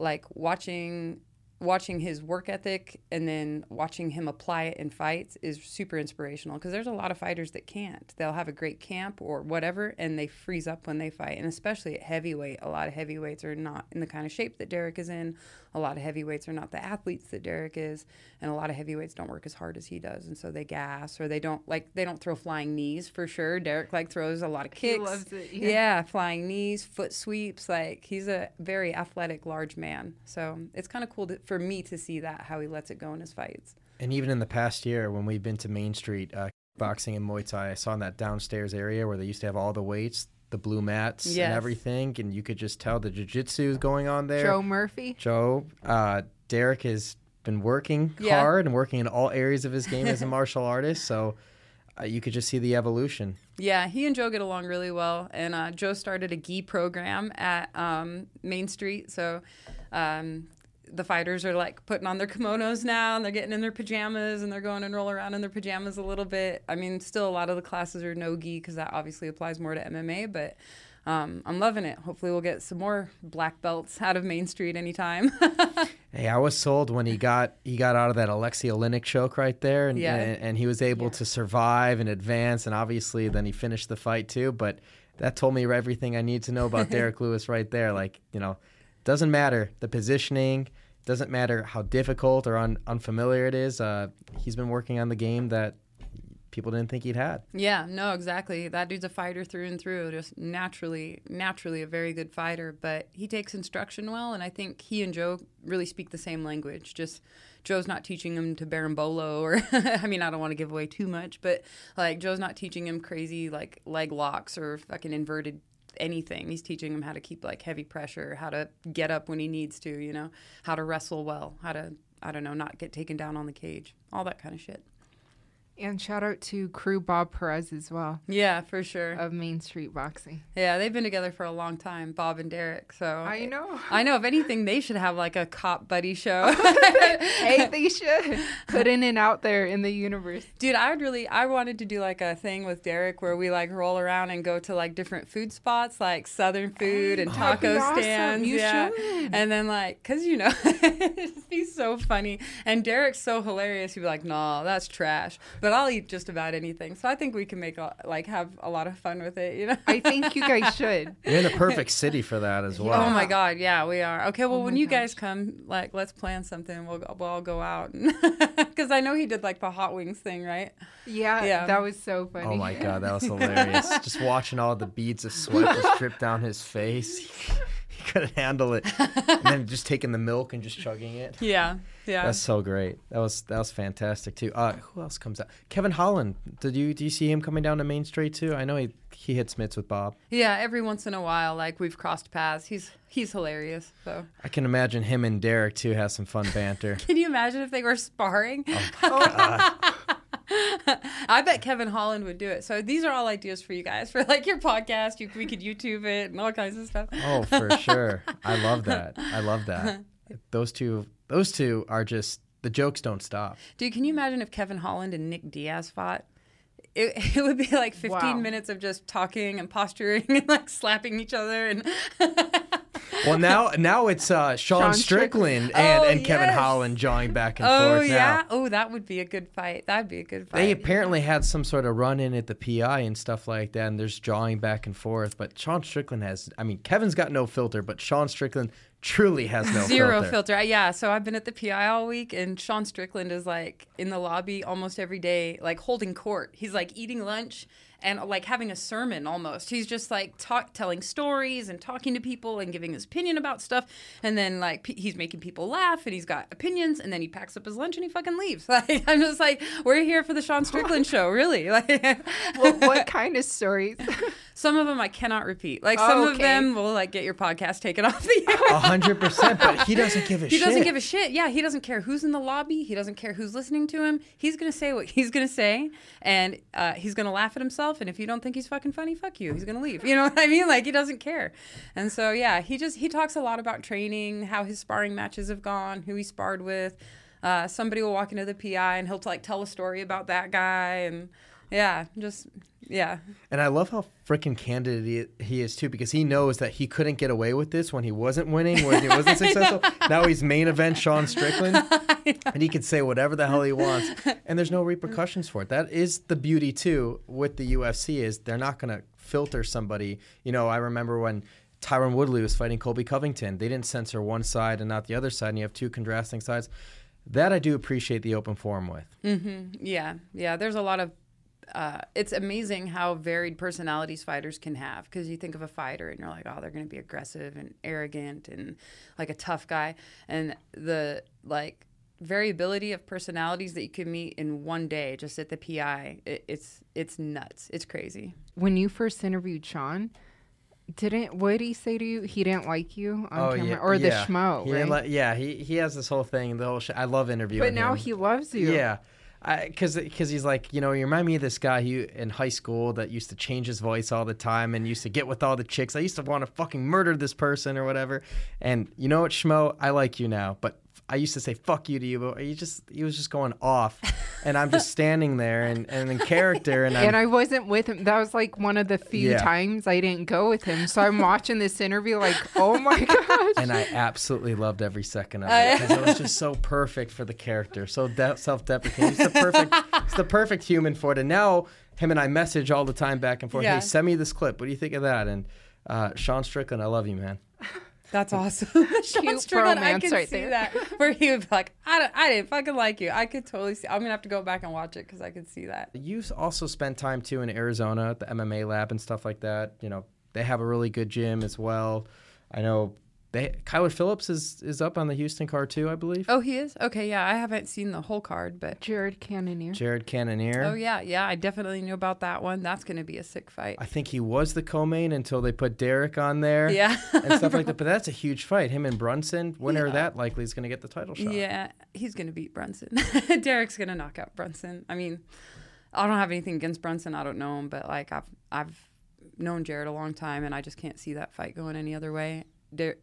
like watching watching his work ethic and then watching him apply it in fights is super inspirational because there's a lot of fighters that can't. They'll have a great camp or whatever and they freeze up when they fight. And especially at heavyweight, a lot of heavyweights are not in the kind of shape that Derrick is in. A lot of heavyweights are not the athletes that Derrick is, and a lot of heavyweights don't work as hard as he does, and so they gas or they don't like they don't throw flying knees for sure. Derrick like throws a lot of kicks. He loves it. Yeah. Yeah. flying knees, foot sweeps. Like he's a very athletic, large man. So it's kind of cool to, for me to see that how he lets it go in his fights. And even in the past year, when we've been to Main Street, uh, boxing and Muay Thai, I saw in that downstairs area where they used to have all the weights, the blue mats Yes. and everything, and you could just tell the jujitsu is going on there. Joe Murphy. Joe, uh, Derrick has been working Yeah. hard and working in all areas of his game as a martial artist, so uh, you could just see the evolution. Yeah, he and Joe get along really well. And uh, Joe started a gi program at um, Main Street. So um, the fighters are like putting on their kimonos now and they're getting in their pajamas and they're going and roll around in their pajamas a little bit. I mean, still a lot of the classes are no gi because that obviously applies more to MMA, but. Um, I'm loving it. Hopefully, we'll get some more black belts out of Main Street anytime. Hey, I was sold when he got he got out of that Alexei Oleinik choke right there, and Yeah. and, and he was able to survive and advance, and obviously then he finished the fight too. But that told me everything I need to know about Derrick Lewis right there. Like you know, doesn't matter the positioning, doesn't matter how difficult or un- unfamiliar it is. Uh, he's been working on the game that people didn't think he'd had. Yeah, no, exactly. That dude's a fighter through and through. Just naturally, naturally a very good fighter. But he takes instruction well, and I think he and Joe really speak the same language. Just Joe's not teaching him to berimbolo, or I mean, I don't want to give away too much, but like Joe's not teaching him crazy like leg locks or fucking inverted anything. He's teaching him how to keep like heavy pressure, how to get up when he needs to, you know, how to wrestle well, how to I don't know, not get taken down on the cage, all that kind of shit. And shout out to crew Bob Perez as well Yeah, for sure. of Main Street Boxing. Yeah, they've been together for a long time, Bob and Derrick. So I know. I know. If anything, they should have like a cop buddy show. hey, they should putting it out there in the universe. Dude, I would really, I wanted to do like a thing with Derrick where we like roll around and go to like different food spots, like Southern food and taco awesome. stands. You yeah. should. And then like, cause you know, it'd be so funny. And Derrick's so hilarious. He'd be like, "Nah, that's trash," but I'll eat just about anything. So I think we can make a, like have a lot of fun with it. You know. I think you guys should. You're in a perfect city for that as oh well. Oh my God! Yeah, we are. Okay, well, Oh when my you guys come, like, let's plan something. We'll we'll all go out because I know he did like the hot wings thing, right? Yeah, Yeah. that was so funny. Oh my god, that was hilarious! Just watching all the beads of sweat just drip down his face. He couldn't handle it, and then just taking the milk and just chugging it. Yeah, yeah. That's so great. That was that was fantastic too. Uh, who else comes out? Kevin Holland. Did you do you see him coming down to Main Street too? I know he he hits mitts with Bob. yeah, every once in a while, like we've crossed paths. He's he's hilarious. So, I can imagine him and Derrick too have some fun banter. can you imagine if they were sparring? God. I bet Kevin Holland would do it. So these are all ideas for you guys for like your podcast. You, we could YouTube it and all kinds of stuff. Oh, for sure. I love that. I love that. Those two those two are just the jokes don't stop. Dude, can you imagine if Kevin Holland and Nick Diaz fought? It, it would be like 15 Wow. minutes of just talking and posturing and like slapping each other and Well, now now it's uh, Sean, Sean Strickland, Strickland. and, Oh, and Kevin. Holland jawing back and Oh forth. yeah. Now. Oh, that would be a good fight. That'd be a good fight. They apparently had some sort of run in at the PI and stuff like that, and there's jawing back and forth. But Sean Strickland has, I mean, Kevin's got no filter, but Sean Strickland truly has no Zero filter. filter. Uh, Yeah. So I've been at the PI all week, and Sean Strickland is like in the lobby almost every day, like holding court. He's like eating lunch and like having a sermon almost. He's just like talk, telling stories and talking to people and giving his opinion about stuff. And then like p- he's making people laugh and he's got opinions. And then he packs up his lunch and he fucking leaves. Like I'm just like, we're here for the Sean Strickland show, really. Like Well, what kind of stories? some of them I cannot repeat. Like some of Okay. them will like get your podcast taken off the air. A hundred percent, but he doesn't give a He shit. doesn't give a shit. Yeah, he doesn't care who's in the lobby. He doesn't care who's listening to him. He's gonna say what he's gonna say, and uh, he's gonna laugh at himself. And if you don't think he's fucking funny, fuck you. He's gonna leave. You know what I mean? Like he doesn't care. And so yeah, he just he talks a lot about training, how his sparring matches have gone, who he sparred with. Uh, somebody will walk into the PI and he'll like tell a story about that guy, and yeah, just yeah. And I love how freaking candid he, he is too, because he knows that he couldn't get away with this when he wasn't winning, when he wasn't successful. Now he's main event Sean Strickland, and he can say whatever the hell he wants, and there's no repercussions for it. That is the beauty too with the UFC is they're not gonna filter somebody. You know, I remember when. Tyron Woodley was fighting Colby Covington. They didn't censor one side and not the other side, and you have two contrasting sides. That I do appreciate the open forum with. Mm-hmm. Yeah, yeah. There's a lot of. Uh, it's amazing how varied personalities fighters can have because you think of a fighter and you're like, oh, they're going to be aggressive and arrogant and like a tough guy, and the like variability of personalities that you can meet in one day just at the PI, it, it's it's nuts. It's crazy. when you first interviewed Sean, didn't what did he say to you? He didn't like you on camera, or the yeah. schmo, He right? didn't yeah, he he has this whole thing. The whole sh- I love interviewing. but now him. he loves you. Yeah. Because because he's like you know you remind me of this guy who in high school that used to change his voice all the time and used to get with all the chicks. I used to want to fucking murder this person or whatever. And you know what, Schmo, I like you now, but I used to say fuck you to you, but he just he was just going off, and I'm just standing there and, and in character, and, I'm, And I wasn't with him. That was like one of the few Yeah. times I didn't go with him. So I'm watching this interview like, oh my gosh. and I absolutely loved every second of it because it was just so perfect for the character, so de- self-deprecating. It's the perfect, it's the perfect human for it. And now him and I message all the time back and forth. Yeah. Hey, send me this clip. What do you think of that? And uh, Sean Strickland, I love you, man. That's awesome. Sean Cute Strickland, I can right see there. that. Where he would be like, I, don't, I didn't fucking like you. I could totally see. I'm gonna have to go back and watch it because I could see that. You also spent time too in Arizona at the MMA lab and stuff like that. You know, they have a really good gym as well. I know they Kyler Phillips is is up on the Houston card too, I believe. Oh, he is. Okay, yeah. I haven't seen the whole card, but Jared Cannonier. Jared Cannonier. oh yeah, yeah. I definitely knew about that one. That's gonna be a sick fight. I think he was the co-main until they put Derrick on there. Yeah. and stuff like that. But that's a huge fight. Him and Brunson, winner of Yeah. that likely is going to get the title shot. Yeah, he's gonna beat Brunson. Derrick's gonna knock out Brunson. I mean, I don't have anything against Brunson. I don't know him, but like I've I've known Jared a long time, and I just can't see that fight going any other way. Der-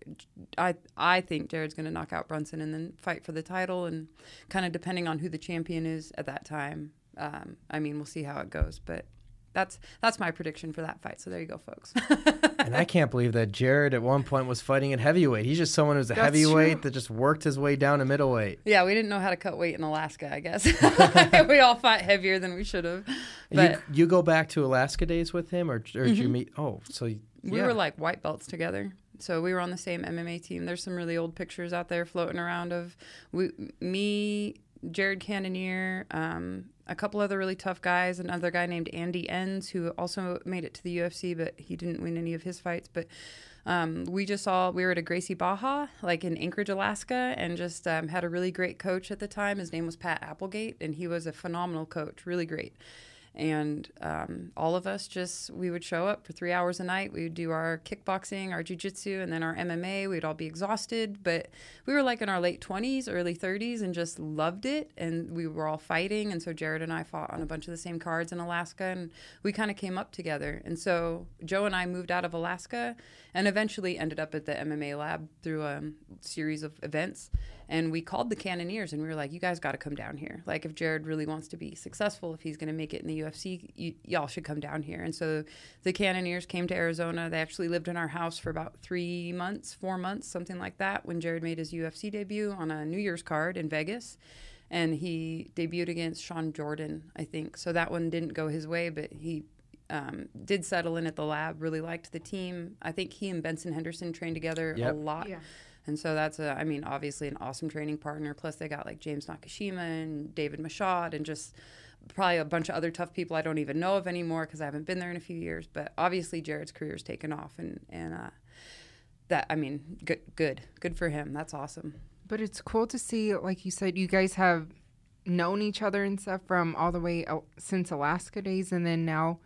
I I think Jared's gonna knock out Brunson and then fight for the title, and kind of depending on who the champion is at that time. Um, I mean, we'll see how it goes, but. That's that's my prediction for that fight. So there you go, folks. And I can't believe that Jared at one point was fighting at heavyweight. He's just someone who's a That's heavyweight true. that just worked his way down to middleweight. yeah, we didn't know how to cut weight in Alaska. I guess we all fought heavier than we should have. But you, you go back to Alaska days with him, or, or did you meet? Oh, so y- We yeah. were like white belts together. So we were on the same MMA team. There's some really old pictures out there floating around of we, me, Jared Cannonier, um, a couple other really tough guys, another guy named Andy Enz who also made it to the UFC, but he didn't win any of his fights. But um, we just saw we were at a Gracie Barra, like in Anchorage, Alaska, and just um, had a really great coach at the time. His name was Pat Applegate, and he was a phenomenal coach, really great and um, all of us just we would show up for three hours a night. We would do our kickboxing our jiu-jitsu and then our mma we'd all be exhausted but we were like in our late 20s early 30s and just loved it. And we were all fighting and so jared and i fought on a bunch of the same cards in alaska and we kind of came up together. And so joe and i moved out of alaska and eventually ended up at the mma lab through a series of events. And we called the cannoniers and we were like you guys got to come down here. Like if jared really wants to be successful if he's going to make it in the ufc you, y'all should come down here. And so the cannoniers came to arizona. They actually lived in our house for about three months four months something like that when jared made his ufc debut on a new year's card in vegas. And he debuted against shawn jordan i think. So that one didn't go his way but he um, did settle in at the lab really liked the team i think he and benson henderson trained together Yep. a lot Yeah. and so that's a, I mean, obviously an awesome training partner. Plus they got like James Nakashima and David Michaud and just probably a bunch of other tough people I don't even know of anymore because I haven't been there in a few years. But obviously Jared's career's taken off and and uh, that I mean, good, good, good for him. That's awesome. But it's cool to see, like you said, you guys have known each other and stuff from all the way out since Alaska days, and then now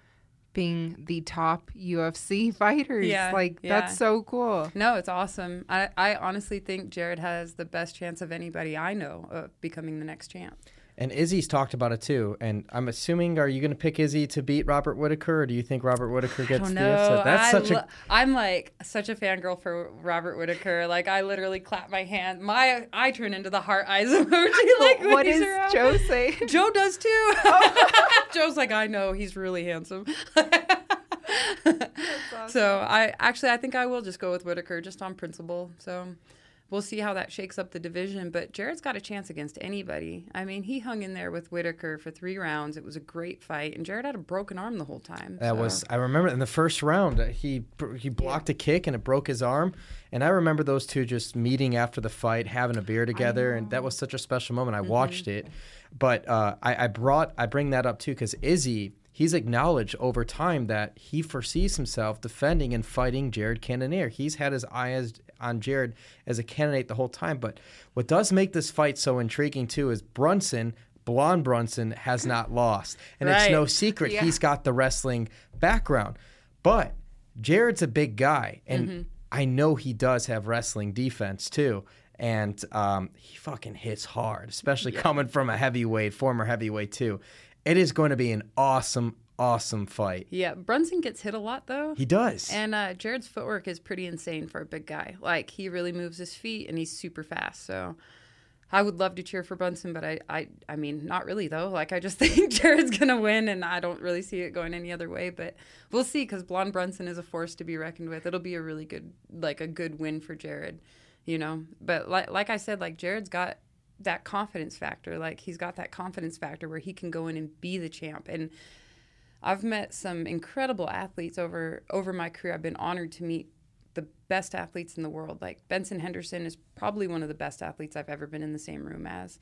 being the top UFC fighters. Yeah, like yeah. that's so cool. No, it's awesome. I, I honestly think Jared has the best chance of anybody I know of becoming the next champ. And Izzy's talked about it too. And I'm assuming, are you going to pick Izzy to beat Robert Whitaker, or do you think Robert Whitaker I gets don't the upset? That's I such lo- a I'm like such a fangirl for Robert Whitaker. Like I literally clap my hand. My I turn into the heart eyes emoji. Like when what around. Joe say? Joe does too. Oh. Joe's like, I know he's really handsome. So I actually I think I will just go with Whitaker just on principle. So we'll see how that shakes up the division. But Jared's got a chance against anybody. I mean, he hung in there with Whitaker for three rounds. It was a great fight, and Jared had a broken arm the whole time. That so- was I remember in the first round uh, he he blocked a kick and it broke his arm, and I remember those two just meeting after the fight, having a beer together, and that was such a special moment. I watched it, but uh, I, I brought I bring that up too because Izzy he's acknowledged over time that he foresees himself defending and fighting Jared Cannonier. He's had his eyes on Jared as a candidate the whole time, but what does make this fight so intriguing too is Brunson. Blonde Brunson has not lost, and it's no secret Yeah. he's got the wrestling background. But Jared's a big guy, and Mm-hmm. I know he does have wrestling defense too. And um, he fucking hits hard, especially coming from a heavyweight, former heavyweight too. It is going to be an awesome, awesome fight. Yeah, Brunson gets hit a lot though. He does. And uh, Jared's footwork is pretty insane for a big guy. Like he really moves his feet and he's super fast. So I would love to cheer for Brunson, but I, I, I mean, not really though. Like I just think Jared's gonna win, and I don't really see it going any other way. But we'll see, because Blonde Brunson is a force to be reckoned with. It'll be a really good, like a good win for Jared, you know. But like, like I said, like Jared's got that confidence factor. Like he's got that confidence factor where he can go in and be the champ. And I've met some incredible athletes over over my career. I've been honored to meet the best athletes in the world. Like Benson Henderson is probably one of the best athletes I've ever been in the same room as.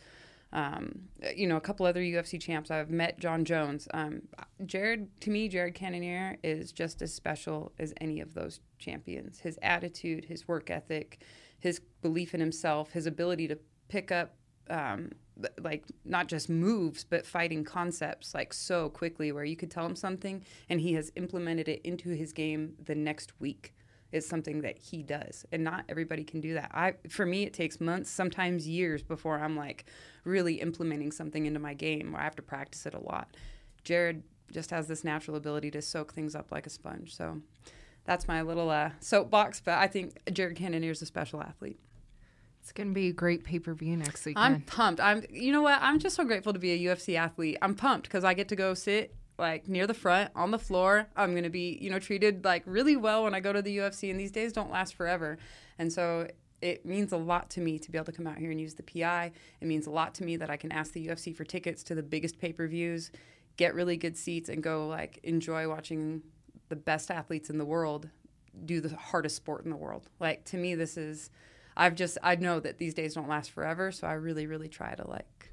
Um, you know, a couple other UFC champs. I've met Jon Jones. Um, Jared, to me, Jared Cannonier is just as special as any of those champions. His attitude, his work ethic, his belief in himself, his ability to pick up um, like not just moves but fighting concepts like so quickly where you could tell him something and he has implemented it into his game the next week is something that he does. And not everybody can do that. I for me it takes months sometimes years before i'm like really implementing something into my game where i have to practice it a lot. Jared just has this natural ability to soak things up like a sponge. So that's my little uh, soapbox but i think jared cannonier is a special athlete it's going to be a great pay per view next weekend. I'm pumped. I'm, you know what? I'm just so grateful to be a UFC athlete. I'm pumped because I get to go sit like near the front on the floor. I'm going to be, you know, treated like really well when I go to the UFC. And these days don't last forever. And so it means a lot to me to be able to come out here and use the PI. It means a lot to me that I can ask the UFC for tickets to the biggest pay per views, get really good seats, and go like enjoy watching the best athletes in the world do the hardest sport in the world. Like to me, this is I've just I know that these days don't last forever, so I really really try to like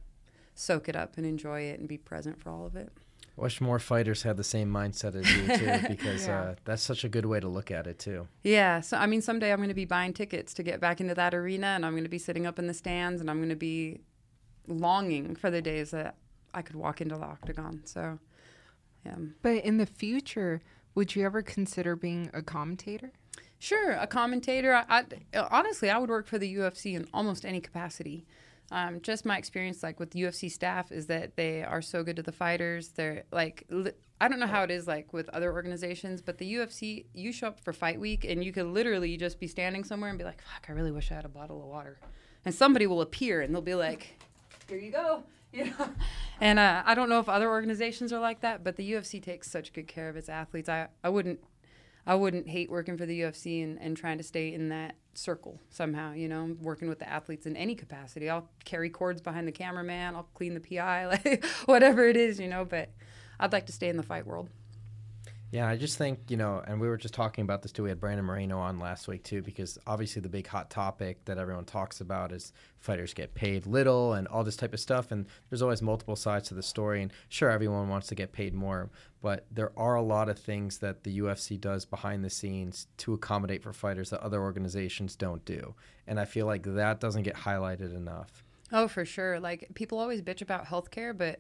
soak it up and enjoy it and be present for all of it. I wish more fighters had the same mindset as you too, because yeah. uh, that's such a good way to look at it too. Yeah. So I mean, someday I'm going to be buying tickets to get back into that arena, and I'm going to be sitting up in the stands, and I'm going to be longing for the days that I could walk into the octagon. So, yeah. But in the future, would you ever consider being a commentator? Sure, a commentator. I, I, honestly, I would work for the UFC in almost any capacity. Um, just my experience, like with UFC staff, is that they are so good to the fighters. They're like, li- I don't know how it is like with other organizations, but the UFC, you show up for fight week and you could literally just be standing somewhere and be like, "Fuck, I really wish I had a bottle of water," and somebody will appear and they'll be like, "Here you go." You know, and uh, I don't know if other organizations are like that, but the UFC takes such good care of its athletes. I, I wouldn't I wouldn't hate working for the UFC and, and trying to stay in that circle somehow, you know, working with the athletes in any capacity. I'll carry cords behind the cameraman, I'll clean the PI, like whatever it is, you know, but I'd like to stay in the fight world. Yeah, I just think, you know, and we were just talking about this too. We had Brandon Moreno on last week too, because obviously the big hot topic that everyone talks about is fighters get paid little and all this type of stuff. And there's always multiple sides to the story. And sure, everyone wants to get paid more, but there are a lot of things that the UFC does behind the scenes to accommodate for fighters that other organizations don't do. And I feel like that doesn't get highlighted enough. Oh, for sure. Like people always bitch about healthcare, but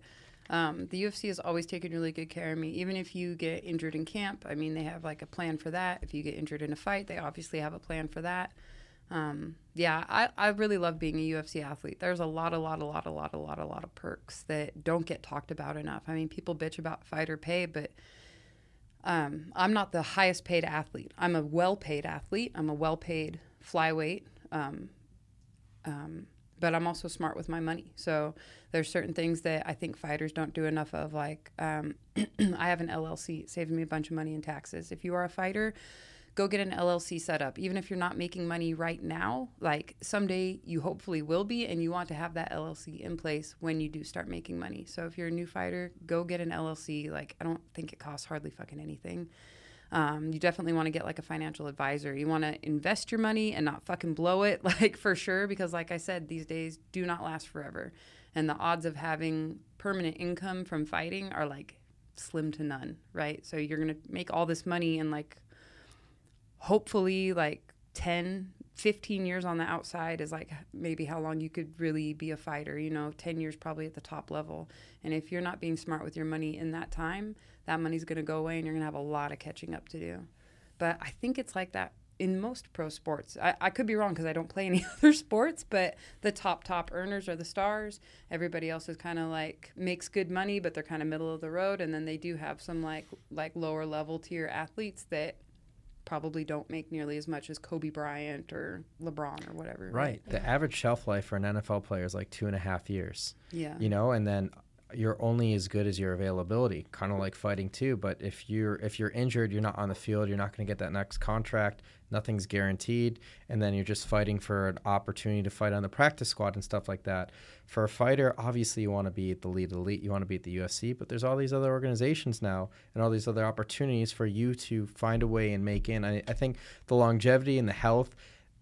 um, the UFC has always taken really good care of me. Even if you get injured in camp, I mean, they have like a plan for that. If you get injured in a fight, they obviously have a plan for that. Um, yeah, I, I really love being a UFC athlete. There's a lot, a lot, a lot, a lot, a lot, a lot of perks that don't get talked about enough. I mean, people bitch about fighter pay, but um, I'm not the highest paid athlete. I'm a well paid athlete. I'm a well paid flyweight. Um, um but I'm also smart with my money. So there's certain things that I think fighters don't do enough of. Like um, I have an LLC, saves me a bunch of money in taxes. If you are a fighter, go get an LLC set up. Even if you're not making money right now, like someday you hopefully will be, and you want to have that LLC in place when you do start making money. So if you're a new fighter, go get an LLC. Like I don't think it costs hardly fucking anything. Um, you definitely want to get like a financial advisor. You want to invest your money and not fucking blow it, like for sure, because like I said, these days do not last forever. And the odds of having permanent income from fighting are like slim to none, right? So you're going to make all this money in like hopefully like 10, 15 years on the outside is like maybe how long you could really be a fighter, you know, 10 years probably at the top level. And if you're not being smart with your money in that time, that money's going to go away and you're going to have a lot of catching up to do. But I think it's like that in most pro sports. I, I could be wrong because I don't play any other sports, but the top, top earners are the stars. Everybody else is kind of like makes good money, but they're kind of middle of the road. And then they do have some like like lower level tier athletes that probably don't make nearly as much as Kobe Bryant or LeBron or whatever. Right. right? The average shelf life for an NFL player is like two and a half years. Yeah. You know, and then you're only as good as your availability, kind of like fighting too. But if you're if you're injured, you're not on the field, you're not going to get that next contract. Nothing's guaranteed, and then you're just fighting for an opportunity to fight on the practice squad and stuff like that. For a fighter, obviously you want to be at the lead elite, you want to be at the UFC, but there's all these other organizations now and all these other opportunities for you to find a way and make in. I, I think the longevity and the health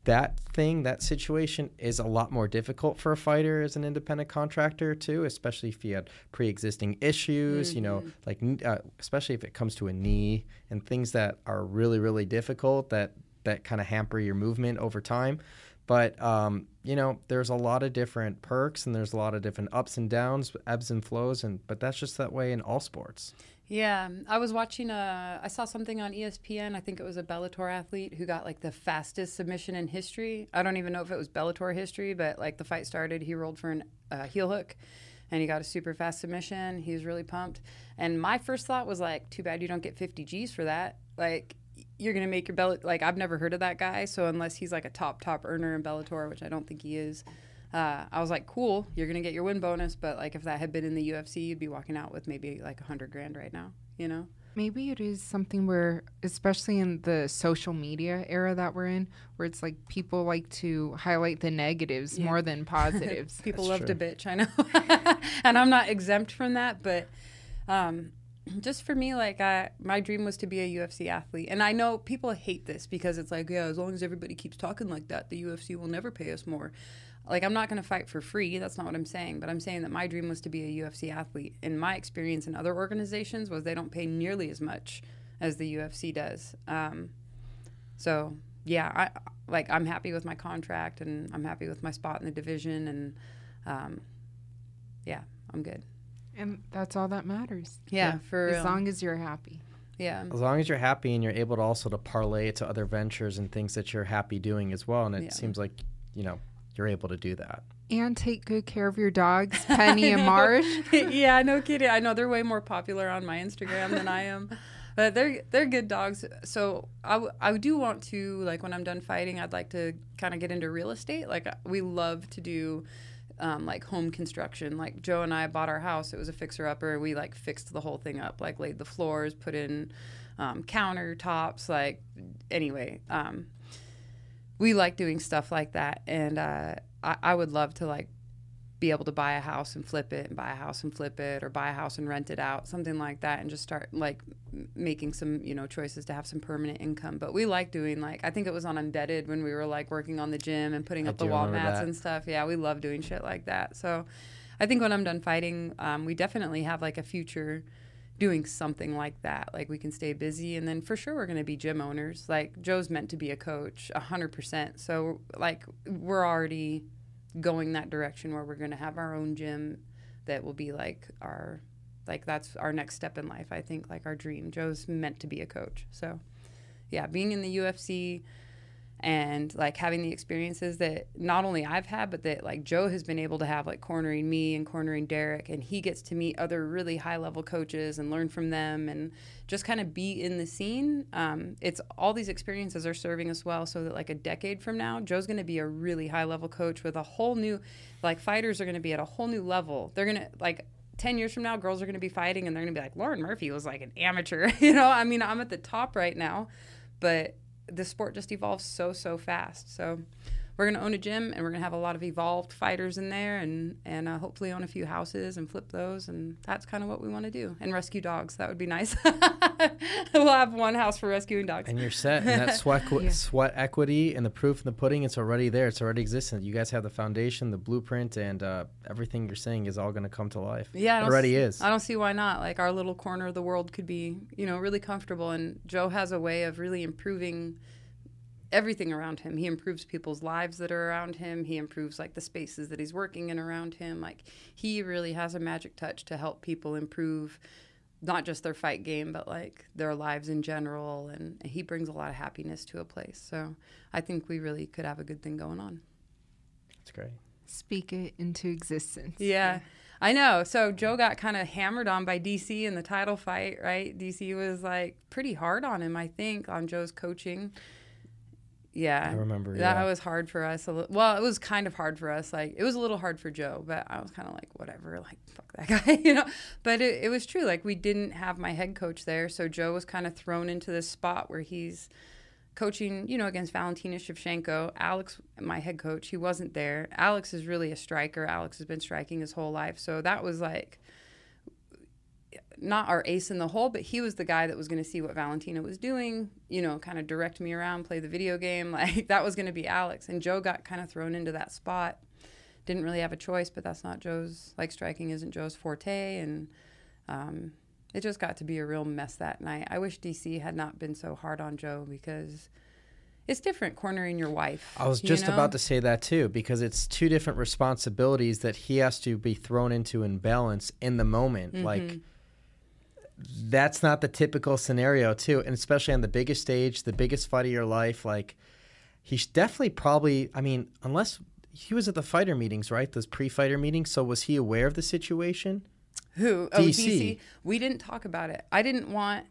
that thing, that situation is a lot more difficult for a fighter as an independent contractor too, especially if you had pre-existing issues. Mm-hmm. You know, mm-hmm. like uh, especially if it comes to a knee and things that are really really difficult that that kind of hamper your movement over time. But um, you know, there's a lot of different perks and there's a lot of different ups and downs, ebbs and flows, and but that's just that way in all sports. Yeah, I was watching a. I saw something on ESPN. I think it was a Bellator athlete who got like the fastest submission in history. I don't even know if it was Bellator history, but like the fight started, he rolled for a uh, heel hook, and he got a super fast submission. He was really pumped. And my first thought was like, too bad you don't get 50 G's for that. Like you're gonna make your belly. Like I've never heard of that guy, so unless he's like a top top earner in Bellator, which I don't think he is. Uh, I was like, cool, you're gonna get your win bonus, but like if that had been in the UFC, you'd be walking out with maybe like a hundred grand right now, you know? Maybe it is something where, especially in the social media era that we're in, where it's like people like to highlight the negatives yeah. more than positives. people That's love true. to bitch, I know, and I'm not exempt from that, but. Um, just for me, like I, my dream was to be a UFC athlete, and I know people hate this because it's like, yeah, as long as everybody keeps talking like that, the UFC will never pay us more like I'm not going to fight for free. That's not what I'm saying. But I'm saying that my dream was to be a UFC athlete. And my experience in other organizations was they don't pay nearly as much as the UFC does. Um, so yeah, I like I'm happy with my contract and I'm happy with my spot in the division and um, yeah, I'm good. And that's all that matters. Yeah, for as long as you're happy. Yeah. As long as you're happy and you're able to also to parlay it to other ventures and things that you're happy doing as well. And it yeah. seems like, you know, you're able to do that. And take good care of your dogs, Penny and Marsh. yeah, no kidding. I know they're way more popular on my Instagram than I am. But they're they're good dogs. So I, w- I do want to like when I'm done fighting, I'd like to kind of get into real estate. Like we love to do um, like home construction. Like Joe and I bought our house. It was a fixer upper. We like fixed the whole thing up, like laid the floors, put in um, countertops. Like anyway, um, we like doing stuff like that, and uh, I, I would love to like be able to buy a house and flip it and buy a house and flip it or buy a house and rent it out something like that and just start like making some you know choices to have some permanent income. But we like doing like i think it was on embedded when we were like working on the gym and putting I up the wall mats that. and stuff. Yeah we love doing shit like that. So i think when i'm done fighting um, we definitely have like a future doing something like that. Like we can stay busy, and then for sure we're going to be gym owners. Like Joe's meant to be a coach, hundred percent. So like we're already going that direction where we're going to have our own gym that will be like our like that's our next step in life. I think like our dream. Joe's meant to be a coach. So yeah, being in the UFC and like having the experiences that not only I've had, but that like Joe has been able to have, like cornering me and cornering Derrick, and he gets to meet other really high level coaches and learn from them and just kind of be in the scene. Um, it's all these experiences are serving us well, so that like a decade from now, Joe's going to be a really high level coach with a whole new, like fighters are going to be at a whole new level. They're going to like 10 years from now, girls are going to be fighting and they're going to be like, Lauren Murphy was like an amateur. you know, I mean, I'm at the top right now, but the sport just evolves so so fast. So we're going to own a gym and we're going to have a lot of evolved fighters in there and and uh, hopefully own a few houses and flip those and that's kind of what we want to do and rescue dogs that would be nice. We'll have one house for rescuing dogs. And you're set and that sweat yeah. sweat equity and the proof in the pudding it's already there it's already existent. You guys have the foundation the blueprint and uh, everything you're saying is all going to come to life. Yeah it already see, is. I don't see why not like our little corner of the world could be you know really comfortable and joe has a way of really improving everything around him. He improves people's lives that are around him. He improves like the spaces that he's working in around him. Like he really has a magic touch to help people improve not just their fight game, but like their lives in general. And he brings a lot of happiness to a place. So I think we really could have a good thing going on. That's great. Speak it into existence. Yeah. I know. So Joe got kind of hammered on by DC in the title fight, right? DC was like pretty hard on him, I think, on Joe's coaching Yeah, I remember, that yeah. was hard for us. A li- well, it was kind of hard for us. Like it was a little hard for Joe, but I was kind of like, whatever, like fuck that guy, you know. But it, it was true. Like we didn't have my head coach there, so Joe was kind of thrown into this spot where he's coaching, you know, against Valentina Shevchenko. Alex, my head coach, he wasn't there. Alex is really a striker. Alex has been striking his whole life, so that was like not our ace in the hole, but he was the guy that was going to see what Valentina was doing, you know, kind of direct me around, play the video game. Like that was going to be Alex. And Joe got kind of thrown into that spot. Didn't really have a choice, but that's not Joe's, like striking isn't Joe's forte. And um, it just got to be a real mess that night. I wish DC had not been so hard on Joe because it's different cornering your wife. I was you just know? about to say that too, because it's two different responsibilities that he has to be thrown into in balance in the moment. Mm-hmm. Like that's not the typical scenario too, and especially on the biggest stage, the biggest fight of your life. Like he's definitely probably. I mean, unless he was at the fighter meetings, right? Those pre-fighter meetings. So was he aware of the situation? Who? Oh, DC. DC. We didn't talk about it. I didn't want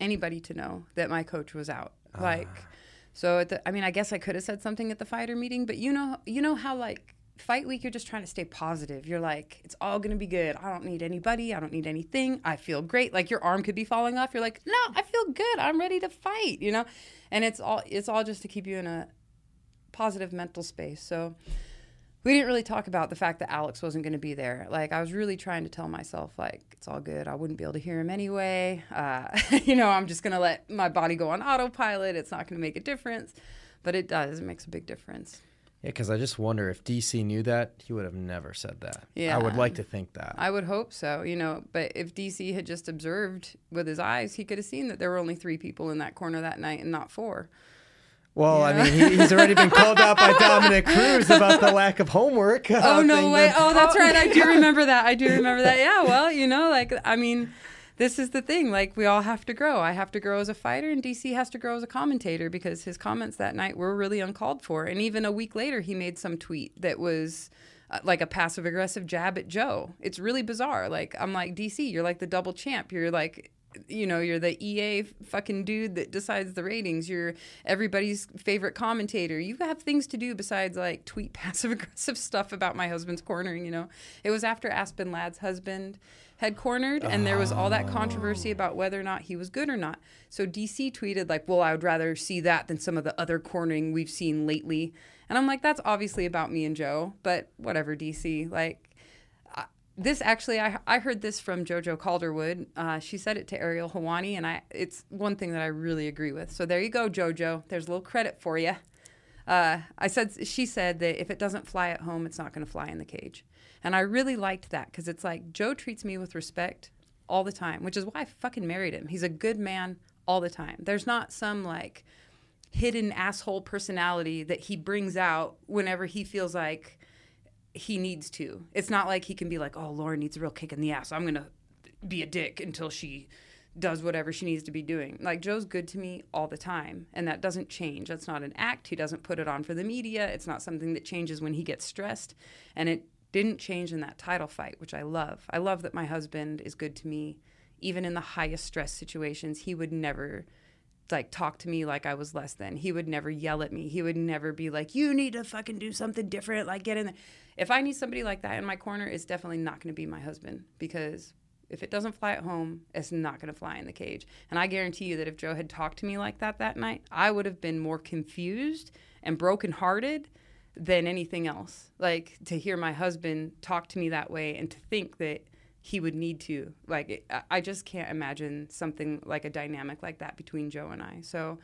anybody to know that my coach was out. Ah. Like, so at the, I mean, I guess I could have said something at the fighter meeting, but you know, you know how like fight week, you're just trying to stay positive. You're like, it's all gonna be good. I don't need anybody. I don't need anything. I feel great. Like your arm could be falling off. You're like, no, I feel good. I'm ready to fight. You know, and it's all it's all just to keep you in a positive mental space. So we didn't really talk about the fact that Alex wasn't going to be there. Like I was really trying to tell myself, like it's all good. I wouldn't be able to hear him anyway. Uh, you know, I'm just going to let my body go on autopilot. It's not going to make a difference, but it does. It makes a big difference. Yeah, because I just wonder if DC knew that, he would have never said that. Yeah. I would like to think that. I would hope so. You know, but if DC had just observed with his eyes, he could have seen that there were only three people in that corner that night and not four. well, I mean, he, he's already been called out by Dominick Cruz about the lack of homework. uh, Oh no way! that- Oh, that's right. I do remember that. I do remember that. Yeah. Well, you know, like I mean, this is the thing. Like we all have to grow. I have to grow as a fighter, and DC has to grow as a commentator because his comments that night were really uncalled for. And even a week later, he made some tweet that was. Uh, like a passive aggressive jab at Joe. It's really bizarre. Like I'm like DC, you're like the double champ. You're like you know, you're the EA fucking dude that decides the ratings. You're everybody's favorite commentator. You have things to do besides like tweet passive aggressive stuff about my husband's cornering, you know. It was after Aspen Ladd's husband had cornered and there was all that controversy about whether or not he was good or not. So DC tweeted like, "Well, I would rather see that than some of the other cornering we've seen lately." And I'm like, "That's obviously about me and Joe, but whatever, DC. Like this actually I, I heard this from jojo calderwood uh, she said it to ariel helwani and i it's one thing that i really agree with so there you go jojo there's a little credit for you uh, i said she said that if it doesn't fly at home it's not going to fly in the cage and i really liked that because it's like joe treats me with respect all the time which is why i fucking married him he's a good man all the time there's not some like hidden asshole personality that he brings out whenever he feels like he needs to. It's not like he can be like, "Oh, Lauren needs a real kick in the ass. I'm gonna be a dick until she does whatever she needs to be doing." Like Joe's good to me all the time, and that doesn't change. That's not an act. He doesn't put it on for the media. It's not something that changes when he gets stressed, and it didn't change in that title fight, which I love. I love that my husband is good to me, even in the highest stress situations. He would never like talk to me like I was less than. He would never yell at me. He would never be like, "You need to fucking do something different." Like get in there. If I need somebody like that in my corner, it's definitely not going to be my husband because if it doesn't fly at home, it's not going to fly in the cage. And I guarantee you that if Joe had talked to me like that that night, I would have been more confused and brokenhearted than anything else. Like to hear my husband talk to me that way and to think that he would need to like I just can't imagine something like a dynamic like that between Joe and I. So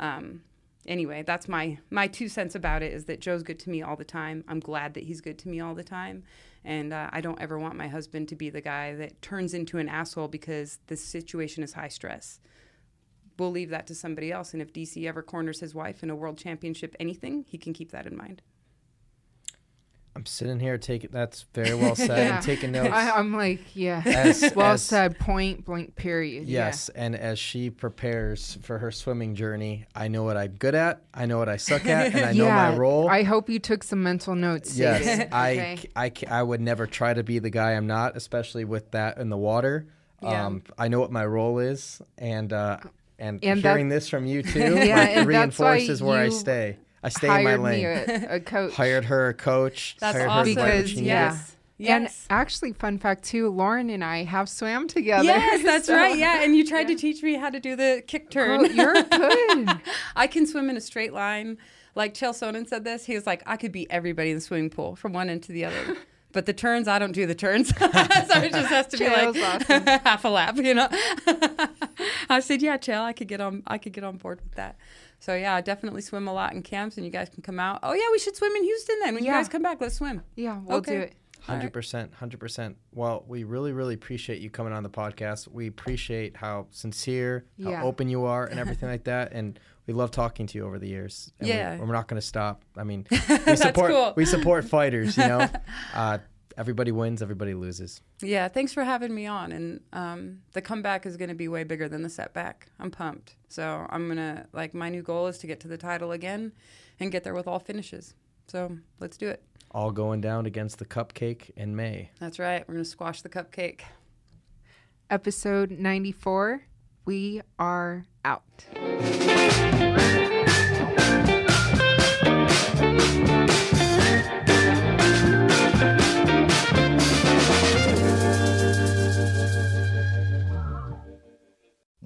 um anyway, that's my my two cents about it is that Joe's good to me all the time. I'm glad that he's good to me all the time. And uh, I don't ever want my husband to be the guy that turns into an asshole because the situation is high stress. We'll leave that to somebody else. And if DC ever corners his wife in a world championship anything, he can keep that in mind. I'm sitting here taking. That's very well said. Yeah. and taking notes. I, I'm like, yeah. As- well as- said, point blank, period. Yes, and as she prepares for her swimming journey, I know what I'm good at, I know what I suck at, and I know my role. I hope you took some mental notes. yes, David. I, Okay. I, I would never try to be the guy I'm not, especially with that in the water. Yeah. Um, I know what my role is, and uh, And, And that- hearing this from you too Yeah, like, and that's reinforces where I stay. I stay in my lane. me a, a coach. Hired her a coach. That's hired awesome. her Because, she yeah. needed. And actually, fun fact too, Lauren and I have swam together. Yes, that's so- right. Yeah, and you tried to teach me how to do the kick turn. Girl, you're good. I can swim in a straight line. Like Chael Sonnen said this. He was like, I could beat everybody in the swimming pool from one end to the other. But the turns, I don't do the turns. so it just has to be Chael's like awesome. half a lap, you know. I said, yeah, Chael, I could get on. I could get on board with that. So yeah, definitely swim a lot in camps, and you guys can come out. Oh yeah, we should swim in Houston then. When you guys come back, let's swim. Yeah, we'll Okay. do it. Hundred percent, hundred percent. Well, we really, really appreciate you coming on the podcast. We appreciate how sincere, how Yeah. open you are, and everything like that. And we love talking to you over the years. And Yeah. we, we're not going to stop. I mean, we support cool. we support fighters. You know, uh, everybody wins, everybody loses. Yeah, thanks for having me on. And um, the comeback is going to be way bigger than the setback. I'm pumped. So I'm going to, like, my new goal is to get to the title again and get there with all finishes. So let's do it. All going down against the cupcake in May. That's right. We're going to squash the cupcake. Episode 94. We are out.